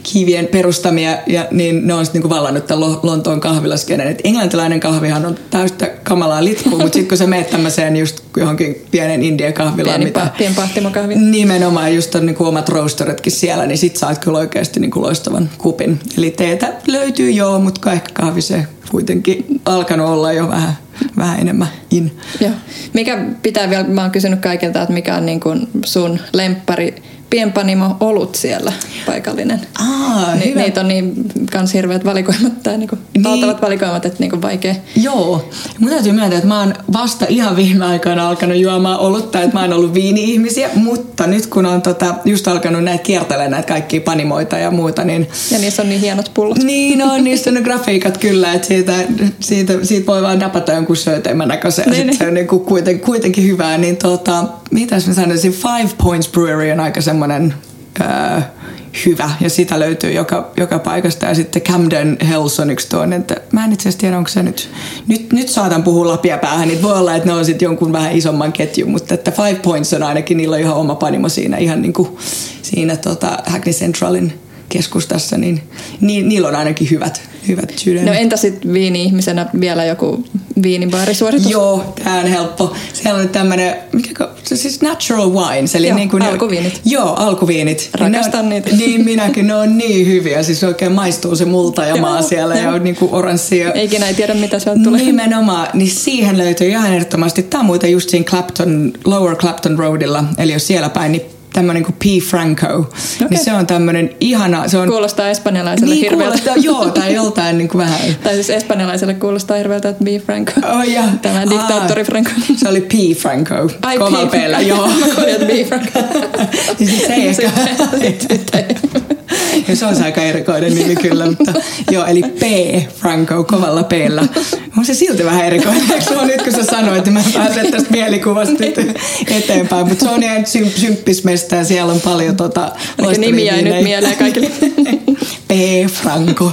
kiivien perustamia. Ja niin ne on sitten niin vallannut tämän Lontoon kahvilaskenen. Et englantilainen kahvihan on täystä kamalaa litkua, mutta sitten kun sä meet tämmöiseen just johonkin pienen Indian kahvilaan. Pieni, mitä, pien pahtimokahvi. Nimenomaan just on niin omat roasteritkin siellä, niin sit saat kyllä oikeasti niin loistavan kupin. Eli teetä löytyy joo, mutta ehkä kahvi se kuitenkin alkanut olla jo vähän, vähän enemmän in. Joo. Mikä pitää vielä, mä oon kysynyt kaikilta, että mikä on niin kuin sun lemppari pienpanimo olut siellä paikallinen. Aa, Ni, Niitä on niin kans hirveät valikoimat tai niinku niin. valtavat valikoimat, että niinku vaikea. Joo. Mun täytyy myöntää, että mä oon vasta ihan viime aikoina alkanut juomaan olutta, että mä oon ollut viini-ihmisiä, mutta nyt kun on tota, just alkanut näitä kiertelemään näitä kaikkia panimoita ja muuta, niin... Ja niissä on niin hienot pullot. Niin on, niissä on ne grafiikat kyllä, että siitä, siitä, siitä voi vaan napata jonkun syöteimän näköisen. Niin, niin. Se on niin kuin kuiten, kuitenkin hyvää, niin tota, mitäs mä sanoisin, Five Points Brewery on aika semmoinen öö, hyvä. Ja sitä löytyy joka, joka paikasta. Ja sitten Camden Hells on yksi toinen. Että mä en itse asiassa tiedä, onko se nyt, nyt, nyt saatan puhua lapia päähän, niin voi olla, että ne on sitten jonkun vähän isomman ketjun, mutta että Five Points on ainakin, niillä on ihan oma panimo siinä, ihan niin kuin siinä tota Hackney Centralin keskustassa, niin, niin niillä on ainakin hyvät, hyvät sydämet. No entä sitten viini-ihmisenä vielä joku viinibaarisuoritus? Joo, tämä on helppo. Siellä on tämmöinen, mikä se siis natural wines. Eli joo, niin kuin alkuviinit. Ne, joo, alkuviinit. Rakastan ne on, niitä. Niin minäkin, ne on niin hyviä. Siis oikein maistuu se multa ja maa siellä joo. ja niin kuin oranssi. Ja... Eikin ei tiedä, mitä sieltä tulee. Nimenomaan, niin siihen löytyy ihan ehdottomasti. Tämä on muuten just siinä Clapton, Lower Clapton Roadilla. Eli jos siellä päin, niin tämmöinen kuin P. Franco. Okay. Niin se on tämmöinen ihana... Se on, kuulostaa espanjalaiselle niin, hirveältä. Kuulostaa, joo, tai joltain niin kuin vähän... tai siis espanjalaiselle kuulostaa hirveältä, että B. Franco. Oh, ja. Tämä diktaattori Franco. Se oli P. Franco. Ai, Kova P. joo. Mä kuulin, että B. Franco. niin siis se ei ehkä... Ja se on aika erikoinen nimi kyllä, mutta joo, eli P. Franco kovalla P-llä. On se silti vähän erikoinen, eikö se on nyt kun sä sanoit, että mä pääsen tästä mielikuvasta eteenpäin, mutta se on ihan symppismestä ja siellä on paljon tota nimi jäi nyt mieleen kaikille. P. Franco,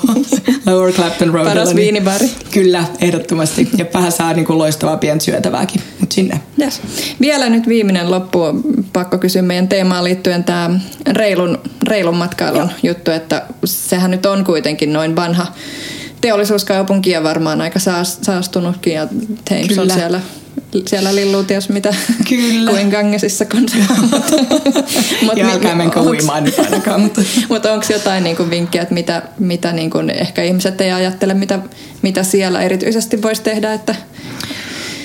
Lower Clapton Road. Paras viinibari. Kyllä, ehdottomasti. Ja vähän saa niin kuin loistavaa pientä syötävääkin, mutta sinne. Yes. Vielä nyt viimeinen loppu, pakko kysyä meidän teemaan liittyen tämä reilun, reilun matkailun Joo. juttu, että sehän nyt on kuitenkin noin vanha teollisuuskaupunki ja varmaan aika saastunutkin ja Thames on siellä siellä lilluu ties mitä Kyllä. kuin Gangesissa Mut ja älkää menkö uimaan nyt ainakaan. Mutta mut onko jotain niinku vinkkiä, että mitä, mitä niinku ehkä ihmiset ei ajattele, mitä, mitä siellä erityisesti voisi tehdä, että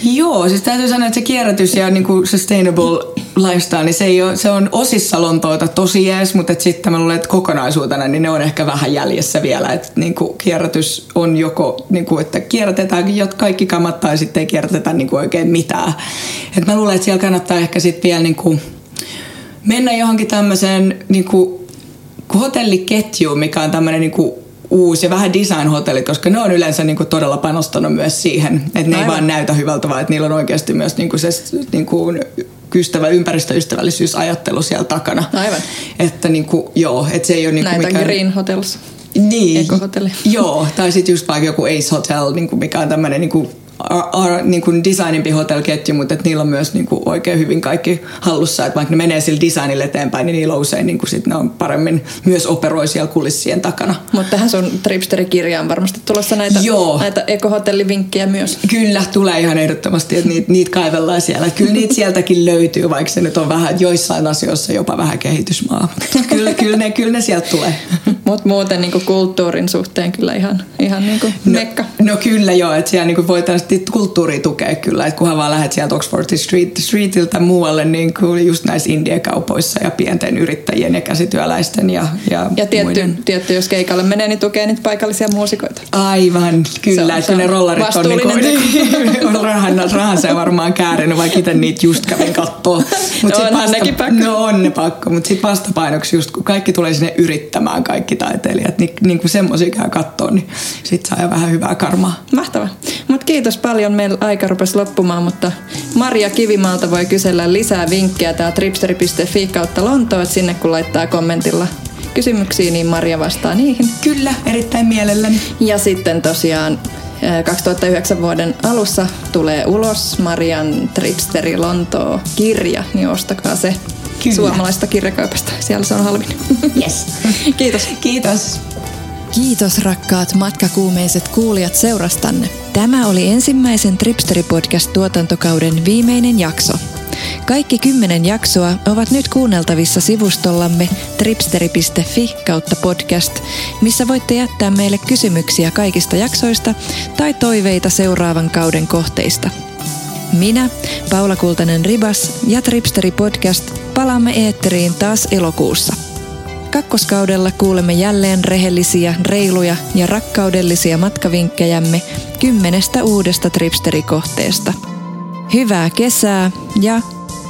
Joo, siis täytyy sanoa, että se kierrätys ja niin kuin sustainable lifestyle, niin se, ei ole, se on osissa Lontoota tosi jees, mutta sitten mä luulen, että kokonaisuutena niin ne on ehkä vähän jäljessä vielä. Että niin kuin kierrätys on joko, niin kuin, että kierrätetään kaikki kamat tai sitten ei kierrätetä niin kuin oikein mitään. Et mä luulen, että siellä kannattaa ehkä sitten vielä niin kuin mennä johonkin tämmöiseen niin kuin hotelliketjuun, mikä on tämmöinen niin kuin uusi ja vähän design-hotellit, koska ne on yleensä niin kuin todella panostanut myös siihen, että ne Aivan. ei vaan näytä hyvältä, vaan että niillä on oikeasti myös niin kuin se niin kuin ystävä, ympäristöystävällisyysajattelu siellä takana. Aivan. Että niin kuin, joo, että se ei ole niin kuin mikään... Green Hotels. Niin. Ekohotelli. Joo, tai sitten just vaikka joku Ace Hotel, niin kuin mikä on tämmöinen niin kuin ar, niin kuin designimpi hotellketju, mutta että niillä on myös niin kuin oikein hyvin kaikki hallussa. Että vaikka ne menee sillä designille eteenpäin, niin niillä on usein niin kuin sit ne on paremmin myös operoi siellä kulissien takana. Mutta tähän sun Tripsteri-kirjaan varmasti tulossa näitä, Joo. näitä ekohotellivinkkejä myös. Kyllä, tulee ihan ehdottomasti, että niitä, niitä kaivellaan siellä. Kyllä niitä sieltäkin löytyy, vaikka se nyt on vähän joissain asioissa jopa vähän kehitysmaa. Kyllä, kyllä, ne, kyllä ne sieltä tulee. Mutta muuten niin kuin kulttuurin suhteen kyllä ihan, ihan niin kuin no, mekka. No kyllä joo, että siellä niin voitaisiin kulttuuri tukee kyllä, että kunhan vaan lähdet sieltä Oxford Street, Streetiltä muualle, niin kuin just näissä indiekaupoissa ja pienten yrittäjien ja käsityöläisten ja Ja, ja tietty, tietty, jos keikalle menee, niin tukee niitä paikallisia muusikoita. Aivan, kyllä, se että ne rollarit on niin kuin, rahan, rahan se varmaan käärinyt, vaikka itse niitä just kävin kattoo. Mut no onhan vasta, nekin pakko. No on ne pakko, mutta sitten vastapainoksi just kun kaikki tulee sinne yrittämään, kaikki taiteilijat, niin, niin kuin semmoisia käy kattoon, niin sitten saa jo vähän hyvää karmaa. Mahtavaa. Mutta kiitos paljon. Meillä aika rupesi loppumaan, mutta Maria Kivimaalta voi kysellä lisää vinkkejä tää tripsteri.fi kautta Lontoot sinne, kun laittaa kommentilla kysymyksiä, niin Maria vastaa niihin. Kyllä, erittäin mielelläni. Ja sitten tosiaan 2009 vuoden alussa tulee ulos Marian Tripsteri Lontoo kirja, niin ostakaa se Kyllä. suomalaista kirjakaupasta. Siellä se on halvin. Yes. Kiitos. Kiitos. Kiitos rakkaat matkakuumeiset kuulijat seurastanne. Tämä oli ensimmäisen Tripsteri-podcast-tuotantokauden viimeinen jakso. Kaikki kymmenen jaksoa ovat nyt kuunneltavissa sivustollamme tripsteri.fi kautta podcast, missä voitte jättää meille kysymyksiä kaikista jaksoista tai toiveita seuraavan kauden kohteista. Minä, Paula Kultanen Ribas ja Tripsteri Podcast palaamme eetteriin taas elokuussa. Kakkoskaudella kuulemme jälleen rehellisiä, reiluja ja rakkaudellisia matkavinkkejämme kymmenestä uudesta tripsterikohteesta. Hyvää kesää ja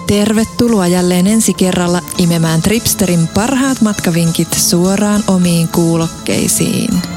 tervetuloa jälleen ensi kerralla imemään Tripsterin parhaat matkavinkit suoraan omiin kuulokkeisiin.